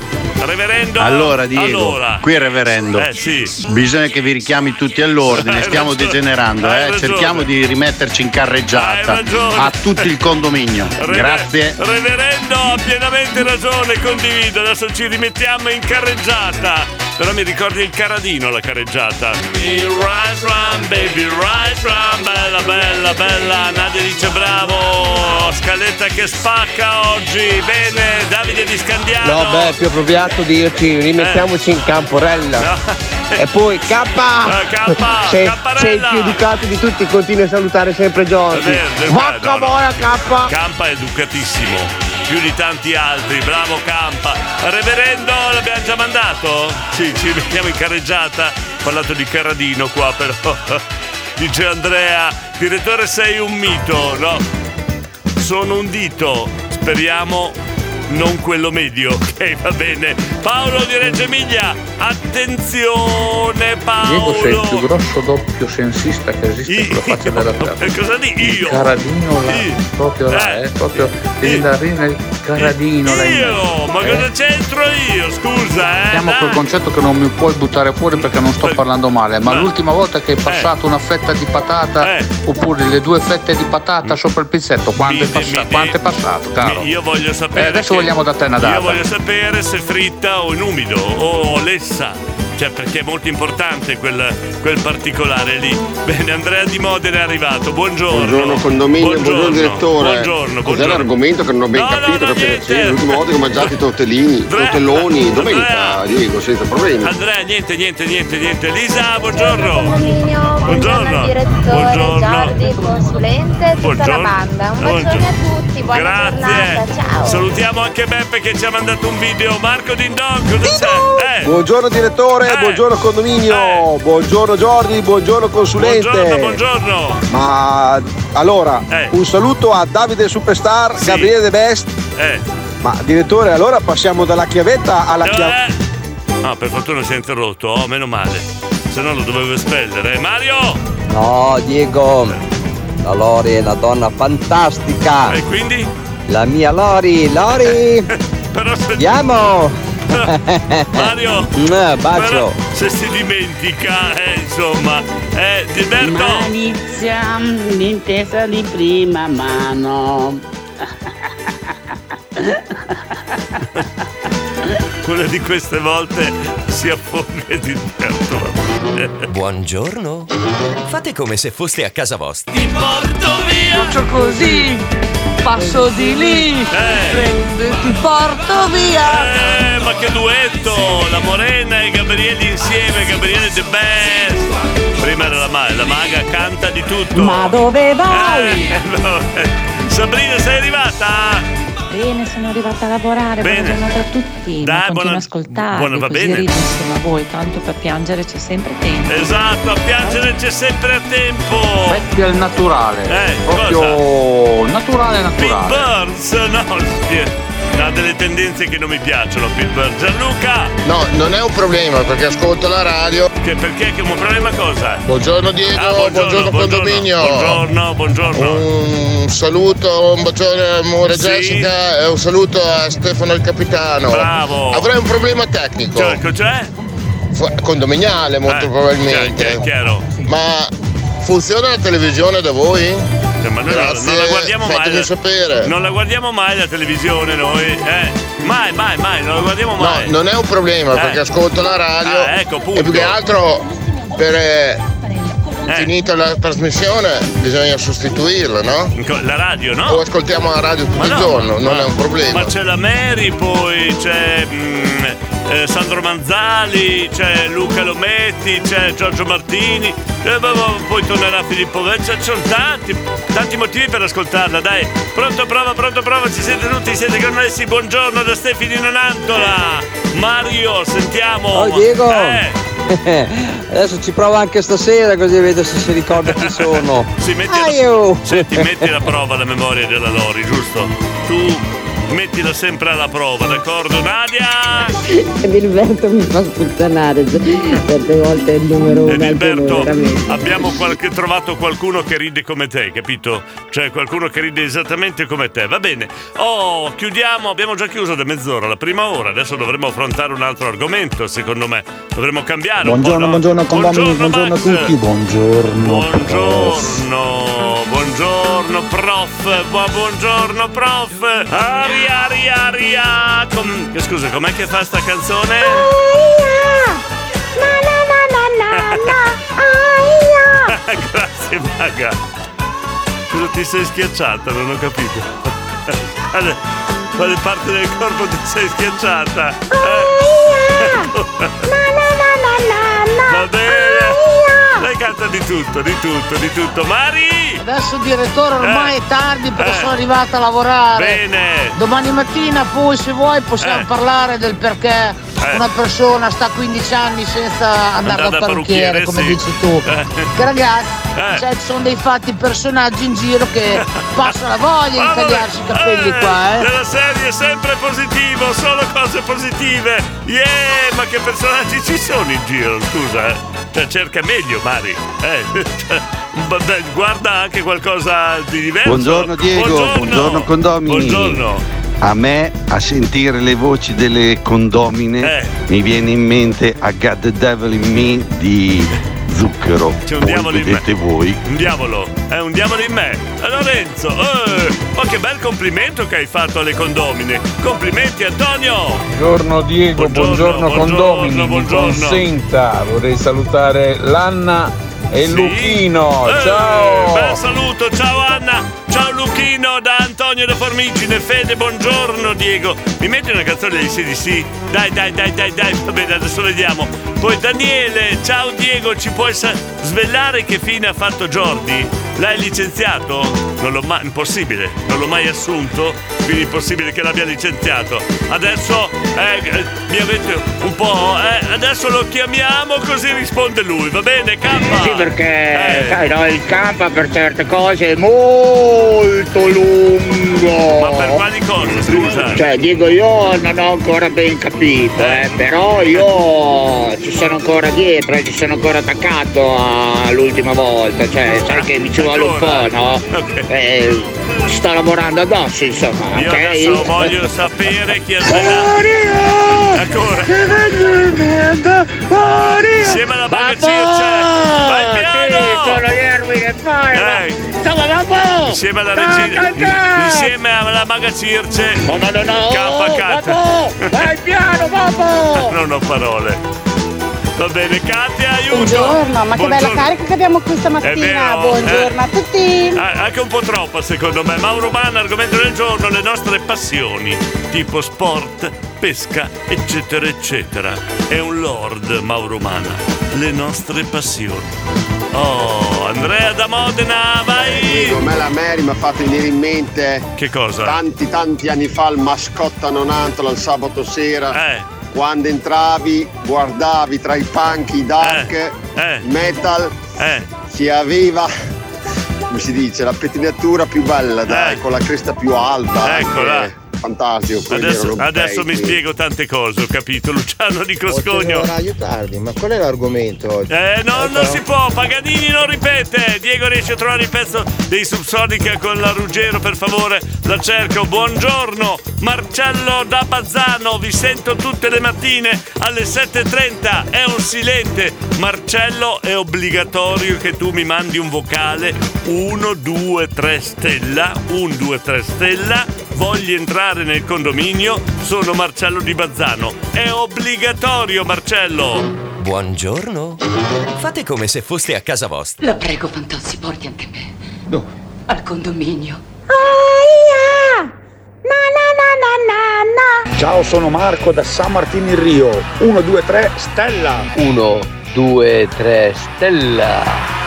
Reverendo? Allora Diego, Allora. qui è reverendo. Eh sì. Bisogna che vi richiami tutti all'ordine, Hai stiamo ragione, degenerando, eh. cerchiamo di rimetterci in carreggiata a tutto il condominio. Rever- Grazie. Reverendo ha pienamente ragione, condivido. Adesso ci rimettiamo in carreggiata. Però mi ricordi il caradino la carreggiata. Il Rise Run, baby, Rise Run, bella, bella, bella. Nadia dice bravo. Scaletta che spacca oggi. Bene, Davide di Scandiano. No, beh, è più appropriato dirci rimettiamoci in camporella. E poi K! Eh, K, sei, sei il più educato di tutti, continui a salutare sempre Giorgi. Verde, Vacca no, no. boia K! Campa è educatissimo, più di tanti altri, bravo Campa. Reverendo, l'abbiamo già mandato? Sì, ci mettiamo in carreggiata. Ho parlato di Carradino qua, però. (laughs) Dice Andrea, direttore sei un mito, no? Sono un dito, speriamo non quello medio, (laughs) ok va bene. Paolo di Reggio Emilia, attenzione Diego sei il più Paolo. grosso doppio sensista che esiste sulla faccia della terra. (laughs) Cosa di io? Caradino là, proprio là, eh, proprio devi andare nel caradino là in Io, ma eh. cosa c'entro io? Scusa, eh? Siamo quel dai. concetto che non mi puoi buttare fuori perché non sto parlando male, ma Ma- l'ultima volta che hai passato una fetta di patata oppure le due fette di patata sopra il pizzetto, quanto è, passa- quanto è passato, caro? Io voglio sapere. Eh, adesso vogliamo da te una data. Io voglio sapere se fritta o in umido o lessa. Cioè, perché è molto importante quel, quel particolare lì. Bene, Andrea Di Modena è arrivato. Buongiorno. Buongiorno condominio, buongiorno, direttore. Buongiorno, Cos'è buongiorno. l'argomento che non ho ben No, capito? no, che niente. l'ultima volta che ho mangiato i tortellini, tortelloni, domenica, Diego, senza problemi. Andrea, niente, niente, niente, niente. Lisa, buongiorno. Buongiorno, Buongiorno. direttore, Buongiorno. Giordi, consulente, tutta Buongiorno. la banda. Un Buongiorno. bacione a tutti, buona Grazie. giornata, ciao. Salutiamo anche Beppe che ci ha mandato un video. Marco Dindon, cosa c'è? Eh. Buongiorno direttore, buongiorno condominio, buongiorno Giordi, buongiorno consulente. Buongiorno, buongiorno. Ma allora, un saluto a Davide Superstar, Gabriele De Best. Eh. Ma direttore, allora passiamo dalla chiavetta alla chiavetta. No, per fortuna si è interrotto, oh, meno male. Se no lo dovevo espellere. Eh, Mario! No, Diego, la Lori è una donna fantastica. E quindi? La mia Lori, Lori! (laughs) Però se... Andiamo! (laughs) Mario! Mm, bacio! Però se si dimentica, eh, insomma. Eh, Gilberto! Malizia, l'intesa di prima mano. (laughs) Una di queste volte si affonda Gilberto. (laughs) Buongiorno. Fate come se foste a casa vostra. Ti porto via! Faccio così, passo di lì, prendo e ti porto via. Eh, ma che duetto! La Morena e Gabriele insieme, Gabriele The Best! Prima era la maga, la maga canta di tutto. Ma dove vai? Eh, (laughs) no, eh. Sabrina, sei arrivata? Bene, sono arrivata a lavorare, Bene. buona giornata a tutti. Dai, buona- a ascoltarvi, buona, va così bene. insieme a voi, tanto per piangere c'è sempre tempo. Esatto, a piangere c'è sempre a tempo! Metti al naturale. Eh, Proprio naturale, Pete naturale. Burns, no. Ha delle tendenze che non mi piacciono, Burns. Gianluca! No, non è un problema perché ascolto la radio. Che perché? Che un problema cosa? Buongiorno Diego, Ah, buongiorno, condominio. Buongiorno, buongiorno. Un saluto, un bacione Amore Sì. Jessica e un saluto a Stefano il capitano. Bravo. Avrei un problema tecnico. Cioè, cos'è? Fu- Condominiale molto Eh, probabilmente. chiaro, chiaro. Ma funziona la televisione da voi? Cioè, ma noi non- Grazie, non la guardiamo mai. fatemi sapere. Non la guardiamo mai la televisione noi, eh. Mai, mai, mai, non la guardiamo No, mai. non è un problema Eh. perché ascolto la radio Ah, ecco, appunto. e più che altro per eh, finita la trasmissione bisogna sostituirla, no? La radio, no? O ascoltiamo la radio tutto Ma il no, giorno, non ma- è un problema. Ma c'è la Mary, poi c'è mm, eh, Sandro Manzali, c'è Luca Lometti, c'è Giorgio Martini, eh, ma- ma poi tornerà Filippo Ve- cioè, Ci sono tanti, tanti motivi per ascoltarla, dai. Pronto, prova, pronto, prova, ci siete tutti, siete connessi. Buongiorno da Stefani Nonantola. Mario, sentiamo. Oh Diego! Eh, (laughs) Adesso ci provo anche stasera così vedo se si ricorda chi (laughs) sono. Sì, metti, Aio! senti, metti la (laughs) prova alla memoria della Lori, giusto? Tu mettila sempre alla prova, d'accordo? Nadia! Edilberto mi fa sputtanare, certe volte è il numero uno Edilberto, abbiamo qualche- trovato qualcuno che ride come te, capito? Cioè qualcuno che ride esattamente come te. Va bene. Oh, chiudiamo, abbiamo già chiuso da mezz'ora, la prima ora. Adesso dovremmo affrontare un altro argomento, secondo me. Dovremmo cambiare po', Buongiorno, no? buongiorno condomini, buongiorno a tutti, buongiorno. prof. Buongiorno, buongiorno prof, bu- buongiorno prof. Aria, aria, aria. Com- scusa, com'è che fa sta canzone? (laughs) Grazie Maga. Cosa ti sei schiacciata? Non ho capito. Quale, parte del corpo ti sei schiacciata? Va (laughs) canta di tutto, di tutto, di tutto. Mari! Adesso direttore ormai Eh. è tardi perché Eh. sono arrivata a lavorare. Bene. Domani mattina poi se vuoi possiamo Eh. parlare del perché Eh. una persona sta 15 anni senza andare dal parrucchiere, parrucchiere, come sì. dici tu. Eh. Che ragazzi, Eh. cioè, ci sono dei fatti personaggi in giro che (laughs) passano la voglia di tagliarsi i capelli eh, qua, eh. Nella serie sempre positivo, solo cose positive. Yeah, ma che personaggi ci sono in giro, scusa, eh. Cioè, cerca meglio, Mari. Eh, cioè, guarda anche qualcosa di diverso. Buongiorno Diego, buongiorno, condomini. Buongiorno. A me, a sentire le voci delle condomine, Eh. mi viene in mente A God the Devil in Me di Zucchero. C'è un Poi diavolo in me. vedete voi. Un diavolo, è un diavolo in me. Eh, Lorenzo, eh, ma che bel complimento che hai fatto alle condomine. Complimenti Antonio. Buongiorno Diego, buongiorno, condomini. Mi buongiorno. consenta, vorrei salutare l'Anna e Sì. Luchino. Eh, Ciao! Bel saluto, ciao Anna, ciao Luchino da Antonio da Formigine, Fede, buongiorno Diego. Mi metti una canzone dei CDC? Dai, dai, dai, dai, dai, va bene, adesso vediamo. Poi Daniele, ciao Diego, ci puoi sa- svelare che fine ha fatto Jordi? L'hai licenziato? Non l'ho mai, impossibile, non l'ho mai assunto, quindi impossibile che l'abbia licenziato. Adesso eh, eh, mi avete un po', eh, adesso lo chiamiamo così risponde lui, va bene, K? Sì, perché Eh. sai, no, il campo per certe cose è molto lungo. Lungo. Ma per quali cose, scusa? Cioè, Diego, io non ho ancora ben capito, eh, però io ci sono ancora dietro, eh, ci sono ancora attaccato all'ultima volta, cioè, sai che mi ci vuole un po', no? Eh, sto lavorando addosso, insomma, Io ok? adesso voglio sapere chi arriverà. Ancora. Insieme alla maga Circe. Vai piano! sono gli eroi che fai! Eh. Stava babbo! Insieme alla regina. ta. Insieme alla maga Circe. No, no, no, no! Kat. Babbo! Vai piano, babbo! (laughs) Non ho parole. Va bene, Katia, aiuto. Buongiorno, ma che bella Buongiorno. carica che abbiamo questa mattina. vero, Buongiorno eh. a tutti. Ah, Anche un po' troppa secondo me. Mauro Umana, argomento del giorno, le nostre passioni, tipo sport, pesca, eccetera, eccetera. È un lord Mauro Umana. Le nostre passioni. Oh, Andrea da Modena, vai! Diego, a me la Mary mi ha fatto venire in mente Che cosa? tanti tanti anni fa il mascotta nonantola il sabato sera. Quando entravi, guardavi tra i punk, i dark, i metal, si aveva, come si dice, la pettinatura più bella, dai, con la cresta più alta. Eccola. anche Fantastico. Adesso, adesso mi spiego tante cose, ho capito. Luciano di Coscogno. orario tardi, ma qual è l'argomento oggi? Eh, no, non si può, Paganini non ripete. Diego riesce a trovare il pezzo dei Subsonica con la Ruggero, per favore, la cerco. Buongiorno, Marcello da Bazzano, vi sento tutte le mattine alle 7.30. È un silente. Marcello, è obbligatorio che tu mi mandi un vocale 1, 2, 3 stella, 1, 2, 3 stella. Voglio entrare nel condominio, sono Marcello di Bazzano. È obbligatorio, Marcello. Buongiorno. Fate come se foste a casa vostra. La prego, Fantozzi, porti anche me. Dove? Al condominio. Ciao, sono Marco da San Martino in Rio. 1, 2, 3, Stella. 1, 2, 3, Stella.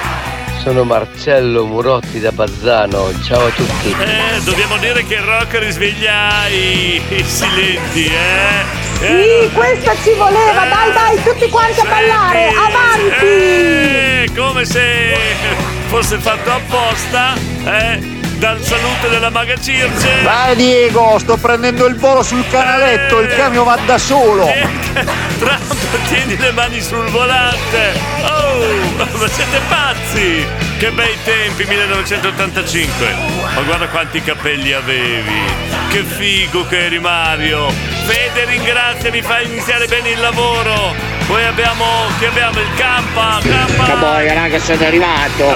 Sono Marcello Murotti da Bazzano. Ciao a tutti. Eh, dobbiamo dire che il rock risveglia i, i silenti, eh? Sì, questa ci voleva, dai dai, tutti quanti a ballare, avanti! Eh, come se fosse fatto apposta, eh? Dal saluto della maga Circe. Vai Diego, sto prendendo il volo sul canaletto, il camion va da solo. Trump, tieni le mani sul volante. Oh, ma siete pazzi! Che bei tempi, 1985. Ma guarda quanti capelli avevi. Che figo che eri Mario. Fede, ringrazia, mi fa iniziare bene il lavoro. Poi abbiamo, che abbiamo il Campa, Campa. Cowboy, raga, sono arrivato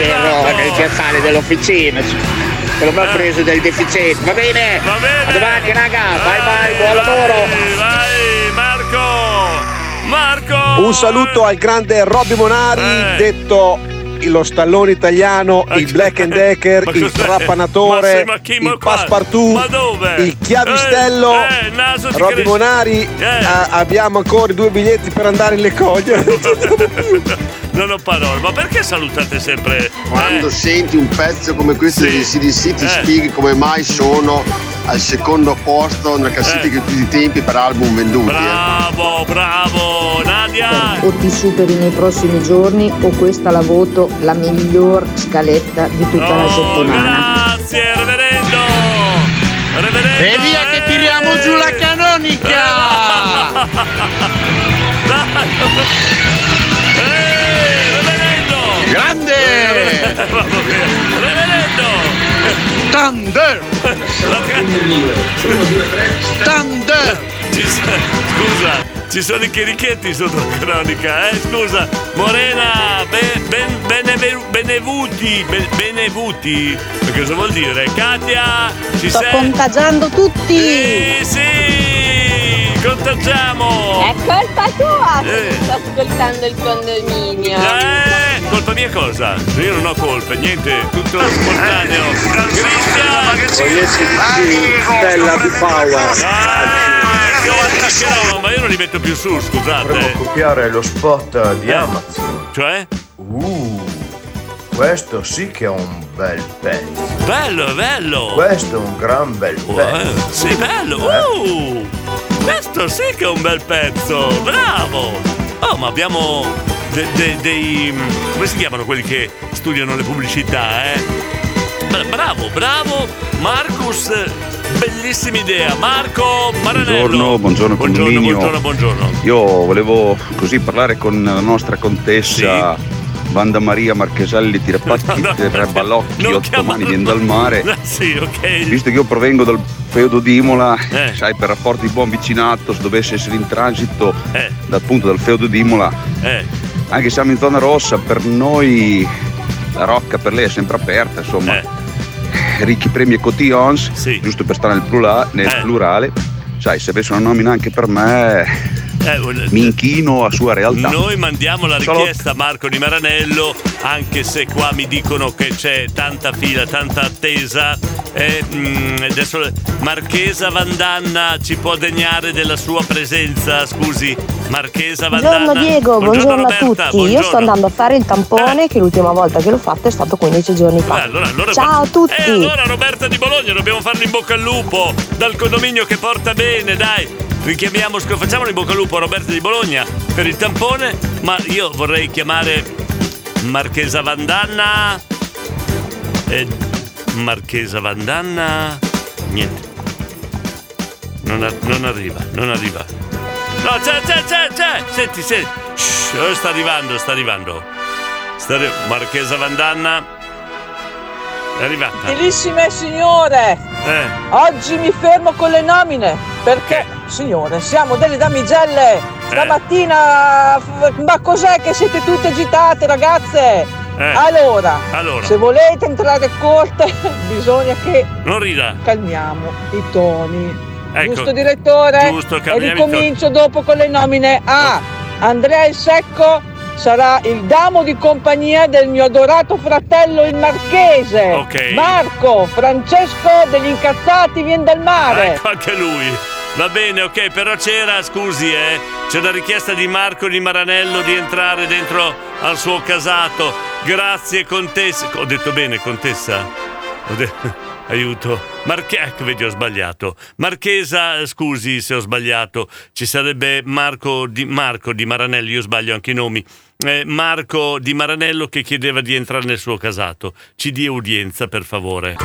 ero nel piazzale dell'officina. Se lo mi ha preso del deficiente, va bene? Va bene! A domani, raga, bye bye, buon lavoro! Vai, Marco! Marco! Un saluto al grande Robby Monari, Eh. detto lo stallone italiano, il Black and Decker, Ma il cos'è? trapanatore, Ma ma il passepartout, il chiavistello. Eh, eh, naso Robby. Monari, Eh. a- abbiamo ancora due biglietti per andare in le coglie. (laughs) (laughs) Non ho parole, ma perché salutate sempre? Quando eh? senti un pezzo come questo di CDC ti Eh. spieghi come mai sono al secondo posto nella classifica di tutti i tempi per album venduti. eh. Bravo, bravo, Nadia! O ti superi nei prossimi giorni o questa la voto la miglior scaletta di tutta la settimana. Grazie, reverendo! Reverendo! E via che tiriamo giù la canonica! (laughs) Grande! Reverendo! Thunder! Thunder! Scusa, ci sono i cherichetti sotto cronica, eh? Scusa, Morena, be- ben- beneve- benevuti, be- benevuti, Ma cosa vuol dire? Katia, ci Sto sei? contagiando tutti! Sì, sì, contagiamo! È colpa tua Eh. sto ascoltando il condominio. Eh, colpa mia cosa? Io non ho colpe, niente, tutto spontaneo. Cristian! Stella di Power. No, ma io non li metto più su, scusate. Potremmo copiare lo spot di Eh. Amazon. Cioè? Uh, questo sì che è un bel pezzo. Bello, bello! Questo è un gran bel Eh, pezzo. sì, bello! Uh, questo sì che è un bel pezzo! Bravo! Oh, ma abbiamo de- de- dei. come si chiamano quelli che studiano le pubblicità, eh? bra- bravo, bravo, Marcus, bellissima idea. Marco Maranello. Buongiorno, buongiorno condominio. buongiorno, buongiorno. Io volevo così parlare con la nostra contessa Vanda Maria Marcheselli Tirapatti Tre Balocchi, otto mani viene dal mare. sì, ok. Visto che io provengo dal feudo di Imola, Eh. sai, per rapporti di buon vicinato, se dovesse essere in transito dal punto dal feudo di Imola, Eh. Anche se siamo in zona rossa, per noi la rocca per lei è sempre aperta, insomma. Eh. Ricchi premi e cotillons, giusto per stare nel, plura- nel Eh. plurale. Sai, se avesse una nomina anche per me, Eh, mi inchino a sua realtà. Noi mandiamo la richiesta a Marco di Maranello, anche se qua mi dicono che c'è tanta fila, tanta attesa. E, mm, adesso Marchesa Vandanna ci può degnare della sua presenza, scusi. Marchesa Vandanna. Buongiorno Diego, buongiorno, a Roberta, tutti. Io sto buongiorno. andando a fare il tampone che l'ultima volta che l'ho fatto è stato 15 giorni fa. Eh, allora- allora- Ciao a tutti. E allora Roberta di Bologna, dobbiamo farle in bocca al lupo dal condominio che porta bene, dai. Richiamiamo, sc- facciamo in bocca al lupo a Roberta di Bologna per il tampone, ma io vorrei chiamare Marchesa Vandanna. E Marchesa Vandanna. Niente. Non, ar- non arriva, non arriva. No, c'è, c'è, c'è, c'è. Senti, senti. Shh, oh, sta arrivando, sta arrivando. Sta arri- Marchesa Vandanna. È arrivata. Gentilissime signore, Eh. oggi mi fermo con le nomine perché, signore, siamo delle damigelle. Stamattina, f- ma cos'è che siete tutte agitate, ragazze? Eh. Allora, Allora. se volete entrare corte, (laughs) bisogna che Non rida. calmiamo i toni. Ecco. Giusto direttore? Giusto, e ricomincio dopo con le nomine. A. Andrea il Secco sarà il damo di compagnia del mio adorato fratello il Marchese. Ok. Marco Francesco degli incazzati vien dal mare. Ecco anche lui. Va bene, ok, però c'era, scusi, eh, c'è la richiesta di Marco di Maranello di entrare dentro al suo casato. Grazie, contessa. Ho detto bene, contessa? Ho de- (laughs) Aiuto. Marche- ecco, vedi, ho sbagliato. Marchesa, scusi se ho sbagliato. Ci sarebbe Marco di, Marco di Maranello, io sbaglio anche i nomi. Eh, Marco di Maranello che chiedeva di entrare nel suo casato. Ci dia udienza, per favore.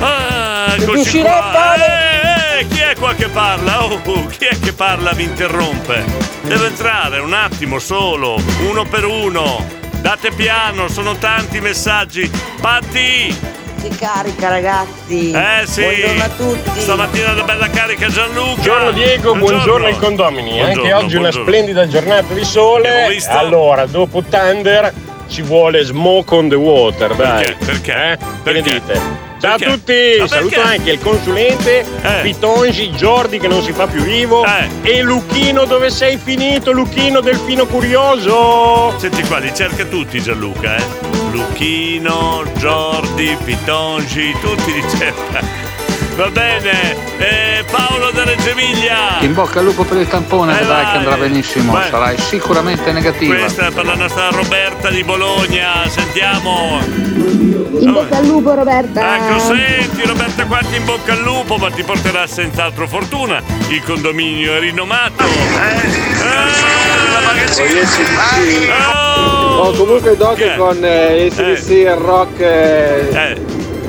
Ah, eccoci qua. Eh, eh, chi è qua che parla? Oh, chi è che parla? Mi interrompe. Devo entrare un attimo solo, uno per uno. Date piano, sono tanti i messaggi. Patti! Si carica ragazzi. Eh sì! Buongiorno a tutti. Stamattina una bella carica Gianluca! Buongiorno Diego, buongiorno, ai condomini, eh, Buongiorno, che oggi è una buongiorno. splendida giornata di sole. Allora, dopo Thunder ci vuole Smoke on the Water, dai. Perché? Perché? Eh? Che ne Perché? dite? Ciao Perché? a tutti, saluto perché? anche il consulente, Eh. Pitongi, Jordi che non si fa più vivo e Luchino dove sei finito, Luchino Delfino Curioso. Senti qua, li cerca tutti Gianluca, eh? Lucchino, Giordi, Pitongi, tutti li cerca. Va bene, eh, Paolo da Reggio Emilia. In bocca al lupo per il tampone, Eh, vedrai vai. che andrà benissimo, Vai. sarai sicuramente negativa. Questa è per la nostra Roberta di Bologna, sentiamo. In bocca al lupo Roberta. Ecco, senti Roberta quanti in bocca al lupo, ma ti porterà senz'altro fortuna. Il condominio è rinomato. Oh, comunque Doc con eh, ACDC e il rock eh,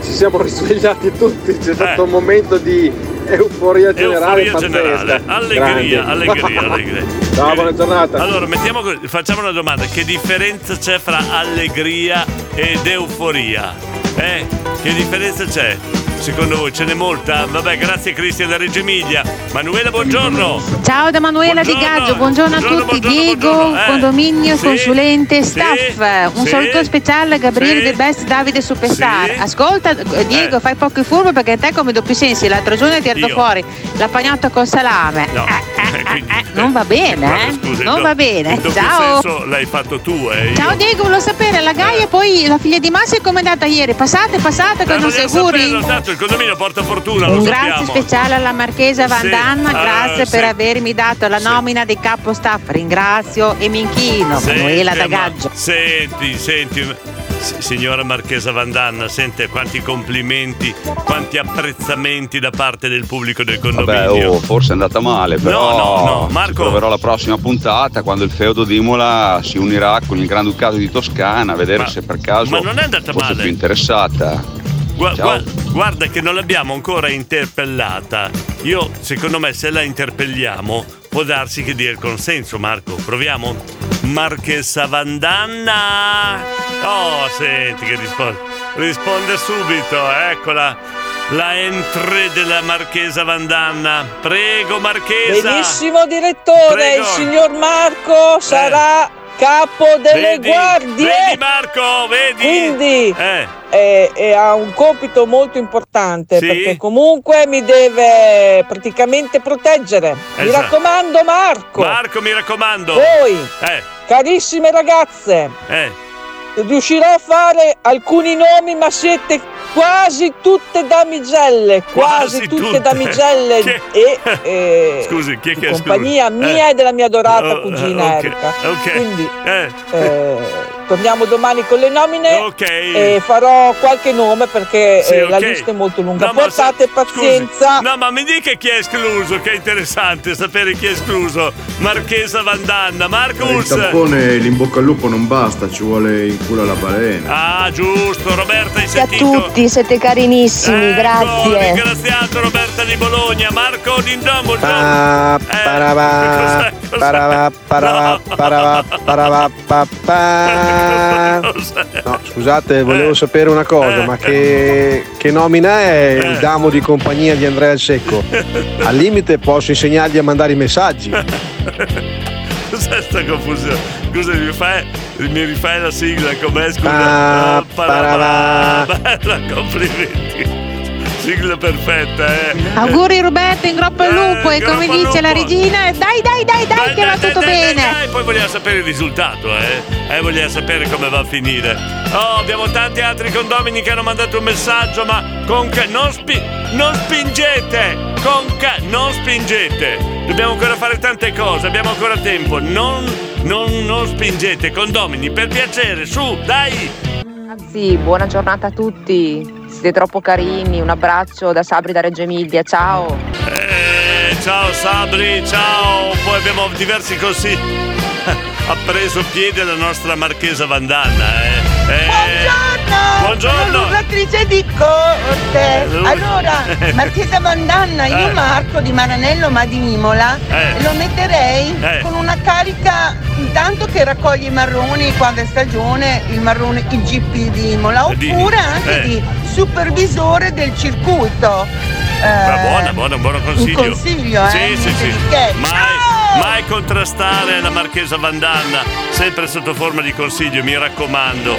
ci siamo risvegliati tutti, c'è stato un momento di euforia generale Euforia generale, allegria, allegria, (laughs) allegria. Ciao, buona giornata. Allora, mettiamo facciamo una domanda: che differenza c'è fra allegria ed euforia? Eh? Che differenza c'è? Secondo voi ce n'è molta? Vabbè, grazie Cristian da Reggio Emilia. Manuela, buongiorno. Ciao da Manuela Di Gaggio, buongiorno a tutti, Diego, Eh, condominio, sì, consulente, sì, staff. Un sì, saluto speciale a Gabriele sì, De Best, Davide Superstar. Ascolta, eh, Diego, fai poco furbo perché te come doppi sensi. L'altro giorno hai tirato Io? fuori la pagnotta col salame. No, Eh, eh, (laughs) quindi- non va bene, eh? scusa, Non il va do- bene. Ciao. senso l'hai fatto tu, eh. Ciao Diego, volevo sapere, la Gaia poi la figlia di Massi come è andata ieri? Passate, passate Eh, non vogliamo seguri? saperlo, il condominio porta fortuna, Un grazie sappiamo. speciale alla Marchesa Sì, Vandanna, ah, grazie sì. per avermi dato la nomina di capo staff. Ringrazio e mi inchino. Manuela da ma- Gaggio. Senti, senti, signora Marchesa Vandanna, sente quanti complimenti, quanti apprezzamenti da parte del pubblico del Vabbè, condominio. oh, forse è andata male, però no, no, ci Marco. proverò la prossima puntata quando il feudo di Imola si unirà con il Granducato di Toscana a vedere se per caso ma non è andata fosse male. più interessata. Gua- gua- guarda che non l'abbiamo ancora interpellata. Io, secondo me, se la interpelliamo, può darsi che dia il consenso, Marco. Proviamo? Marchesa Vandanna! Oh, senti che risponde. Risponde subito, eccola. La entrée della Marchesa Vandanna. Prego, Marchesa. Benissimo direttore, Prego. il signor Marco sarà capo delle Vedi? guardie. Vedi, Marco, vedi? Quindi Eh. eh, eh, ha un compito molto importante Sì. perché comunque mi deve praticamente proteggere. Mi Esatto. raccomando Marco. Marco, mi raccomando. Voi, Eh, carissime ragazze, eh. Riuscirò a fare alcuni nomi ma siete quasi tutte damigelle, quasi, Quasi tutte, tutte. damigelle (laughs) Che- e (laughs) eh, Scusi, chi è che compagnia scusi? mia Eh. e della mia adorata Oh, cugina ok, Erika. ok. Quindi Eh. eh, torniamo domani con le nomine Ok. e farò qualche nome perché Sì, eh, la ok. lista è molto lunga. No, ma Portate se- pazienza. scusi, no, ma mi dica chi è escluso, che è interessante sapere chi è escluso. Marchesa Vandanna, Il Marcus. tampone e l'in-bocca al lupo non basta, ci vuole in culo alla balena. Ah, giusto, Roberta, hai Grazie a sentito? tutti, siete carinissimi, Ecco, grazie. ringraziato Roberta di Bologna, Marco Dindon, buongiorno. Pa, parava, parava, parava, parava, parava, pa, pa. (laughs) No, scusate, volevo sapere una cosa, ma che, che nomina è il damo di compagnia di Andrea Il Secco? Al limite posso insegnargli a mandare i messaggi. (laughs) Cos'è sta confusione? Scusa, mi fai, mi rifai la sigla com'è? Scusa. Pa, parava. parava. (laughs) Bella, complimenti. Sigla perfetta, eh. Auguri Roberto, in groppa al lupo e come dice la regina, dai dai dai dai che va tutto bene. Dai, poi vogliamo sapere il risultato, eh? Eh, vogliamo sapere come va a finire. Oh, abbiamo tanti altri condomini che hanno mandato un messaggio, ma con ca- non, spi- non spingete! Con ca- non spingete! Dobbiamo ancora fare tante cose, abbiamo ancora tempo. Non, non, non spingete, condomini, per piacere, su, dai! Ragazzi, buona giornata a tutti. Siete troppo carini. Un abbraccio da Sabri da Reggio Emilia. Ciao. Eh, ciao Sabri, ciao! Poi abbiamo diversi consigli. ha preso piede la nostra Marchesa Vandanna, eh. Eh, Buongiorno! l'urlatrice di corte. lui- Allora, (laughs) Marchesa Vandanna, io Eh. Marco di Maranello ma di Imola Eh. lo metterei Eh. con una carica intanto che raccoglie i marroni quando è stagione, il marrone il GP di Imola, Di- oppure anche eh. di supervisore del circuito. Ma Eh, buona, buona, buon consiglio. Un consiglio, eh? Sì, sì, sì. che. Mai, mai contrastare la Marchesa Vandanna, sempre sotto forma di consiglio, mi raccomando.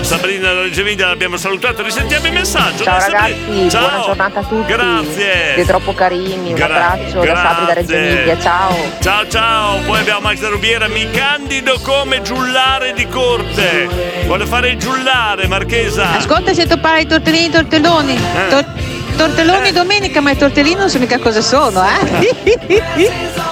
Sabrina da Reggio Emilia l'abbiamo salutato, risentiamo il messaggio. Ciao ragazzi, Ciao. buona giornata a tutti. Grazie. Siete troppo carini. Un Gra- abbraccio da Sabri da Reggio grazie. Emilia. Ciao. Ciao ciao, poi abbiamo Max da Rubiera, mi candido come giullare di corte. Vuole fare il giullare, Marchesa. Ascolta se parli di tortellini tortelloni. Eh. Tor- tortelloni domenica, ma i tortellini non so mica cosa sono, eh? (laughs)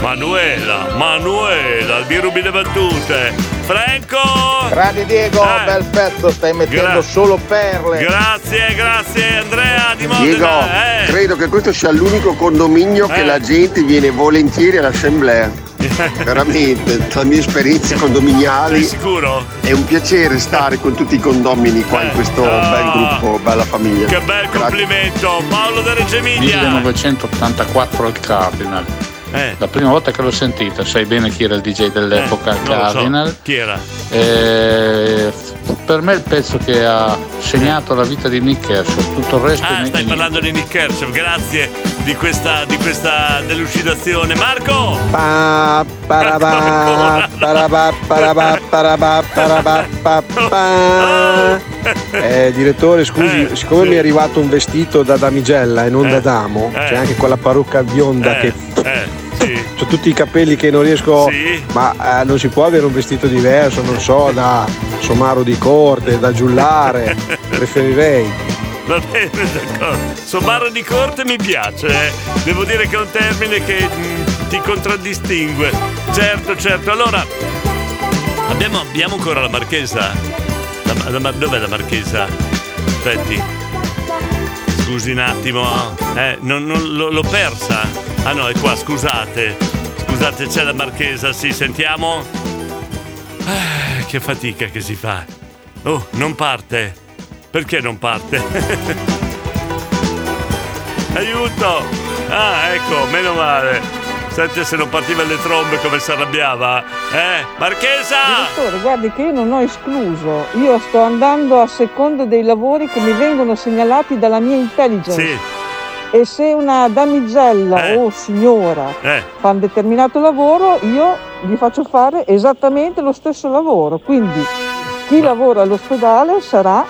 Manuela, Manuela, di rubi le battute. Franco! Grande Diego, Eh. bel pezzo, stai mettendo Gra- solo perle. Grazie, grazie Andrea di Diego, Modena. Eh. credo che questo sia l'unico condominio che Eh. la gente viene volentieri all'assemblea. (laughs) Veramente, tra le mie esperienze condominiali. È un piacere stare con tutti i condomini qua in questo bel gruppo, bella famiglia. Che bel Grazie. complimento, Paolo da Reggio Emilia. 1984 al Cardinal. La prima volta che l'ho sentita, sai bene chi era il DJ dell'epoca, Eh, lo so. Cardinal. Chi era? Eh, per me è il pezzo che ha segnato la vita di Nick Kershaw, tutto il resto è Ah, niente stai niente. parlando di Nick Kershaw, grazie di questa, di questa delucidazione. Marco! Pa. Eh, direttore, scusi, Eh, siccome sì. mi è arrivato un vestito da damigella e non da damo, eh. c'è anche quella parrucca bionda Eh, che eh, sì. ho tutti i capelli che non riesco. Sì. Ma eh, non si può avere un vestito diverso, non so, da somaro di corte, da giullare. (laughs) Preferirei. Va bene, d'accordo. Somaro di corte mi piace, eh. devo dire che è un termine che mm, ti contraddistingue. Certo, certo. Allora, abbiamo, abbiamo ancora la marchesa? La- la- dov'è la marchesa? Aspetti. Scusi un attimo. Eh, non, non- l'ho, l'ho persa. Ah no, è qua, scusate. Scusate, c'è la marchesa, sì, sentiamo. Ah, che fatica che si fa. Oh, non parte. Perché non parte? (laughs) Aiuto! Ah, ecco, meno male. Senti se non partiva le trombe come si arrabbiava. Eh, Marchesa! Direttore, guardi che io non ho escluso. Io sto andando a seconda dei lavori che mi vengono segnalati dalla mia intelligence. Sì. E se una damigella Eh. o signora Eh. fa un determinato lavoro, io gli faccio fare esattamente lo stesso lavoro. Quindi chi lavora all'ospedale sarà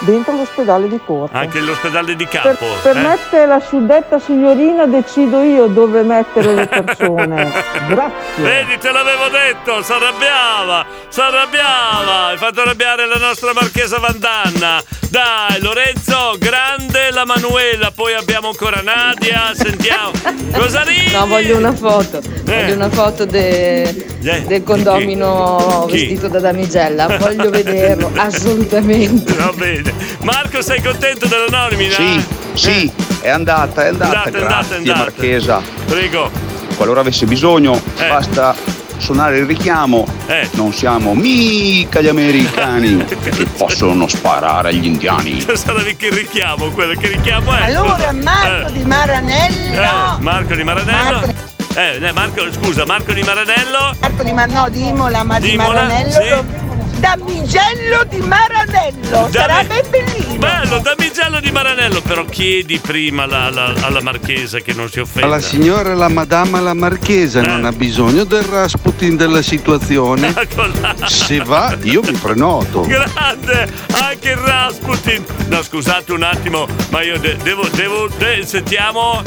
dentro l'ospedale di corte. Anche l'ospedale di Per, capo. per eh? mettere la suddetta signorina decido io dove mettere le persone. (laughs) Grazie. Vedi, te l'avevo detto, si arrabbiava, si arrabbiava. Hai fatto arrabbiare la nostra Marchesa Vandanna. Dai, Lorenzo, grande la Manuela, poi abbiamo ancora Nadia, sentiamo. (laughs) Cosa ridi? No, voglio una foto. Voglio una foto de- del condomino Chi? vestito da damigella. Voglio (laughs) vederlo, assolutamente. Va bene. Marco, sei contento della nomina? Sì, sì, è andata, è andata. Andate, Grazie andate. Marchesa. Prego. Qualora avesse bisogno, Eh. basta suonare il richiamo. Non siamo mica gli americani che possono sparare agli indiani. Sarà che richiamo, quello che richiamo è. Allora. Marco Eh. di Maranello. Eh, Marco di Maranello. Eh, eh, Marco, scusa, Marco di Maranello. Marco di Mar- no, di Imola, ma di, Di Imola, Maranello. sì. Damigello di Maranello. Sarebbe bellino. Bello, damigello di Maranello, però chiedi prima la- la- alla marchesa che non si offenda. La signora, la madama, la marchesa non ha bisogno del Rasputin della situazione. (laughs) Se va, io mi prenoto. Grande, anche il Rasputin. No, scusate un attimo, ma io de- devo, devo, de- sentiamo.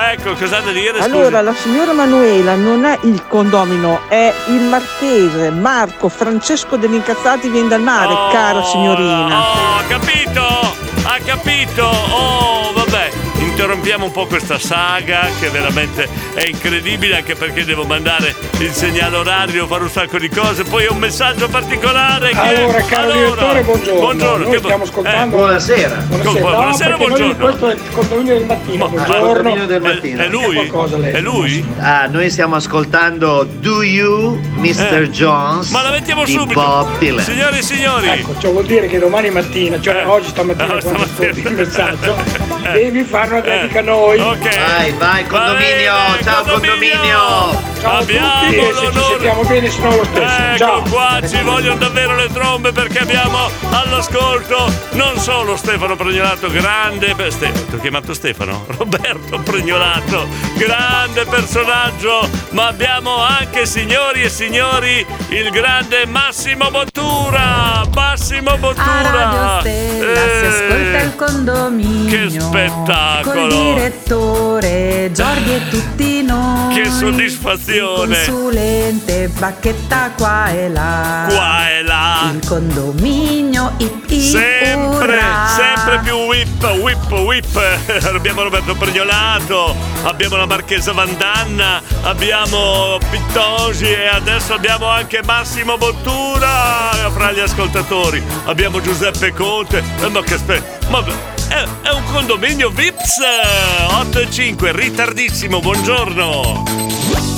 Ecco, cosa da dire? Scusi. Allora, la signora Manuela non è il condomino, è il marchese Marco Francesco degli Incazzati viene dal mare, cara signorina. Oh, capito? Ha capito? Oh. Interrompiamo un po' questa saga che veramente è incredibile anche perché devo mandare il segnale orario, fare un sacco di cose, poi ho un messaggio particolare che Allora, caro Allora, direttore, buongiorno. Buongiorno, Noi che- stiamo ascoltando. eh. Buonasera. Buonasera, No, buonasera, buongiorno. questo è il condominio del mattino. buongiorno. condominio del mattino. È lui? Qualcosa lei. È lui? Ah, noi stiamo ascoltando Do You, Mr. Eh. Jones Ma la mettiamo di subito. Bob Dylan. Signori e signori. Ecco, ciò vuol dire che domani mattina, cioè oggi stamattina No, quando sto stamattina. il messaggio, (laughs) Eh. devi fare una dedica a noi. Ok. Vai, vai, condominio. Ciao, condominio. Ciao a Abbiamo tutti e se ci l'onore- sentiamo bene sono lo stesso. Ecco Ciao. qua, ci vogliono davvero le trombe perché abbiamo all'ascolto non solo Stefano Pregnolato, grande. Beh, Ste- ti ho chiamato Stefano? (laughs) Roberto Pregnolato, grande personaggio, ma abbiamo anche, signori e signori, il grande Massimo Bottura. Massimo Bottura. A Radio Stella si ascolta il condominio. Che spettacolo. Direttore Giorgi e tutti noi. Che soddisfazione. Il consulente bacchetta qua e là. Qua e là. Il condominio ip ip Sempre, urrà. sempre più whip, whip, whip. (laughs) abbiamo Roberto Pregnolato, abbiamo la Marchesa Vandanna, abbiamo Pittosi e adesso abbiamo anche Massimo Bottura fra gli ascoltatori. Abbiamo Giuseppe Conte. Eh, ma che aspetta, ma è, è un condominio Vips 8 e 5, ritardissimo, buongiorno.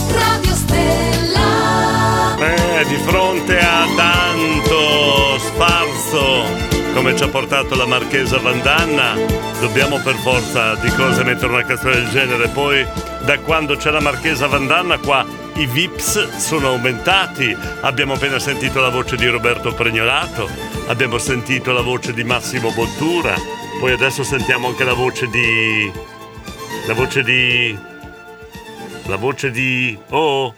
Radio Stella. Eh, di fronte a tanto sfarzo come ci ha portato la Marchesa Vandanna, dobbiamo per forza di cose mettere una canzone del genere. Poi, da quando c'è la Marchesa Vandanna, qua i VIPs sono aumentati. Abbiamo appena sentito la voce di Roberto Pregnolato, abbiamo sentito la voce di Massimo Bottura, poi adesso sentiamo anche la voce di. la voce di. la voce di. Oh!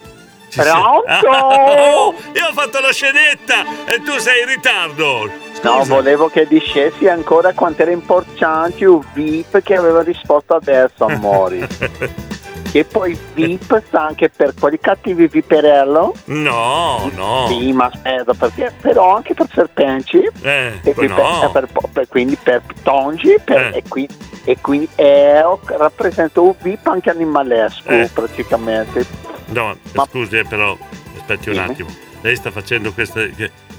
Ci? Pronto? (laughs) Oh, io ho fatto la scenetta e tu sei in ritardo. No, volevo che dicessi ancora quanto era importante il VIP che aveva risposto adesso, amori. (laughs) e poi VIP sta anche per quelli cattivi viperello. No, no. Sì, ma aspetta, perché, però anche per serpenti. Eh, E qui no. per, per- per- quindi per pitongi per- Eh. e, qui, e quindi Eo rappresenta un VIP anche animalesco Eh. praticamente. No, scusi, eh, però aspetti un attimo. Lei sta facendo queste.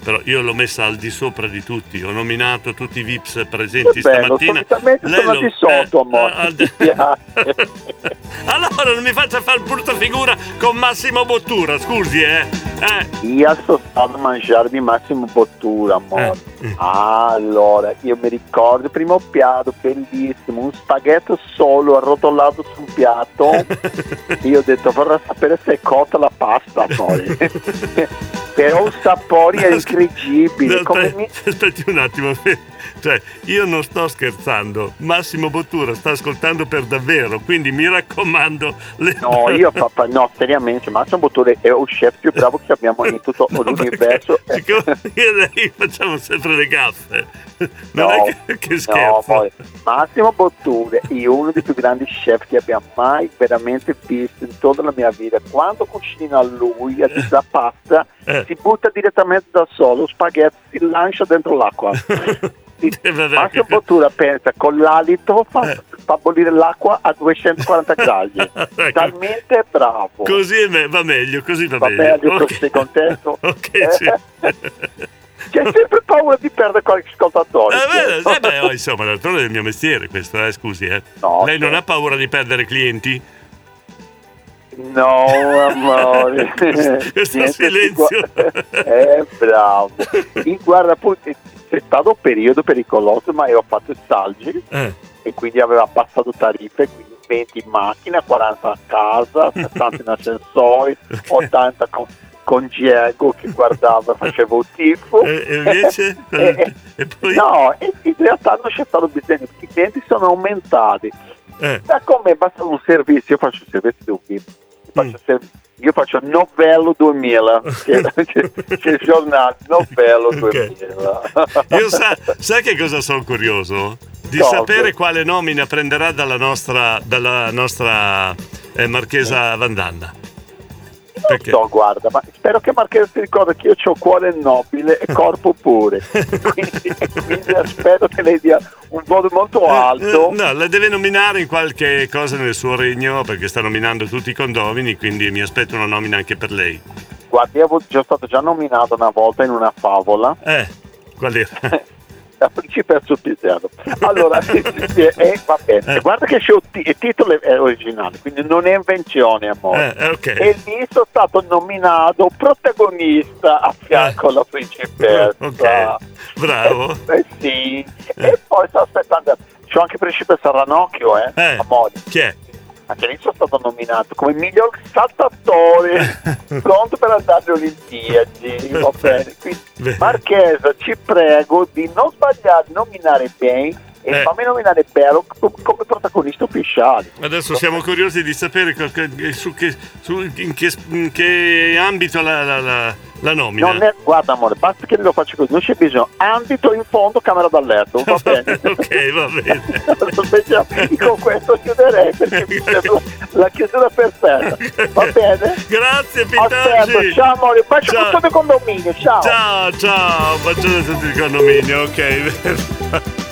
Però io l'ho messa al di sopra di tutti. Ho nominato tutti i VIPs presenti bello, stamattina. Lei sono lo- di sotto, eh, amore. dispiace. (laughs) allora non mi faccia fare brutta figura con Massimo Bottura, scusi, eh. eh. Io sto stato a mangiare di Massimo Bottura, amore. Allora, io mi ricordo il primo piatto bellissimo, un spaghetto solo arrotolato sul piatto. (laughs) io ho detto vorrei sapere se è cotta la pasta poi. (laughs) Però un sapore incredibile. Come mi... (laughs) Aspetti un attimo. Cioè, io non sto scherzando. Massimo Bottura sta ascoltando per davvero, quindi mi raccomando. Le... No, (laughs) io papà, no, seriamente, Massimo Bottura è il chef più bravo che abbiamo in tutto (laughs) No, l'universo. perché- e lei facciamo sempre le gaffe. (laughs) Non No, è che, che no, scherzo. poi, Massimo Bottura è uno dei più grandi chef che abbiamo mai veramente visto in tutta la mia vita. Quando cucina lui la pasta, Eh. si butta direttamente da solo, spaghetti, si lancia dentro l'acqua. (laughs) Massimo Bottura pensa con l'alito fa, fa bollire l'acqua a 240 (laughs) gradi. Ecco. Talmente bravo. Così va meglio, così va, Va meglio. bene, Ok. sei contento? (laughs) Ok, sì. C'è sempre paura di perdere qualche ascoltatore. Eh, beh, eh, beh, insomma, d'altronde è il mio mestiere questo, eh, scusi. Eh. No, Lei non sì. ha paura di perdere clienti? No, amore. (laughs) Questo silenzio. (laughs) Eh, bravo. E guarda, appunto, c'è stato un periodo pericoloso, ma io ho fatto i salgi Eh. e quindi avevo abbassato tariffe, quindi 20 in macchina, 40 a casa, (laughs) 60 in ascensore, 80 con, con Diego che guardava e faceva un tifo. E, e invece? Eh, e poi? No, e- in realtà non c'è stato bisogno, i clienti sono aumentati. Eh. Da come basta un servizio, io faccio il servizio di un film. Io Mm. faccio, serv- io faccio Novello 2000, (laughs) che, che, che il giornale Novello 2000. Io sa, sai che cosa sono curioso? Di Cosa? sapere quale nomina prenderà dalla nostra, dalla nostra eh, Marchesa Vandanna. Perché? No, guarda, ma spero che Marchese si ricordi che io ho cuore nobile e corpo pure. (laughs) quindi, quindi spero che lei dia un voto molto alto. Eh, No, la deve nominare in qualche cosa nel suo regno perché sta nominando tutti i condomini, quindi mi aspetto una nomina anche per lei. Guarda, io già stato già nominato una volta in una favola. Eh, qual era? (laughs) La principessa Pisello. Allora, sì, sì, sì, eh, va bene. Guarda che c'è il, ti- il titolo è originale, quindi non è invenzione, amore. Eh, ok. E lì sono stato nominato protagonista a fianco alla principessa. Ok, bravo. Eh, sì. E poi sto aspettando. C'ho anche principessa Ranocchio, eh, amore. Chi è? Anche lì sono stato nominato come miglior saltatore, (laughs) pronto per andare alle Olimpiadi. Va bene. Quindi, Marchesa, ci prego di non sbagliare, di nominare bene e Eh. fammi nominare Bello come, protagonista ufficiale. Adesso siamo curiosi di sapere su che, su- in, che, in che ambito la, la, la, la nomina. È, guarda amore, basta che lo faccia così, non c'è bisogno. Ambito in fondo, camera da letto, va (laughs) bene. ok, va bene. (laughs) Con questo chiuderei perché mi (laughs) sembra la chiusura perfetta. Va bene? Grazie Aspetta, ciao amore, bacio Ciao. tutto il condominio, ciao. Ciao, ciao, bacione a tutti il condominio, ok.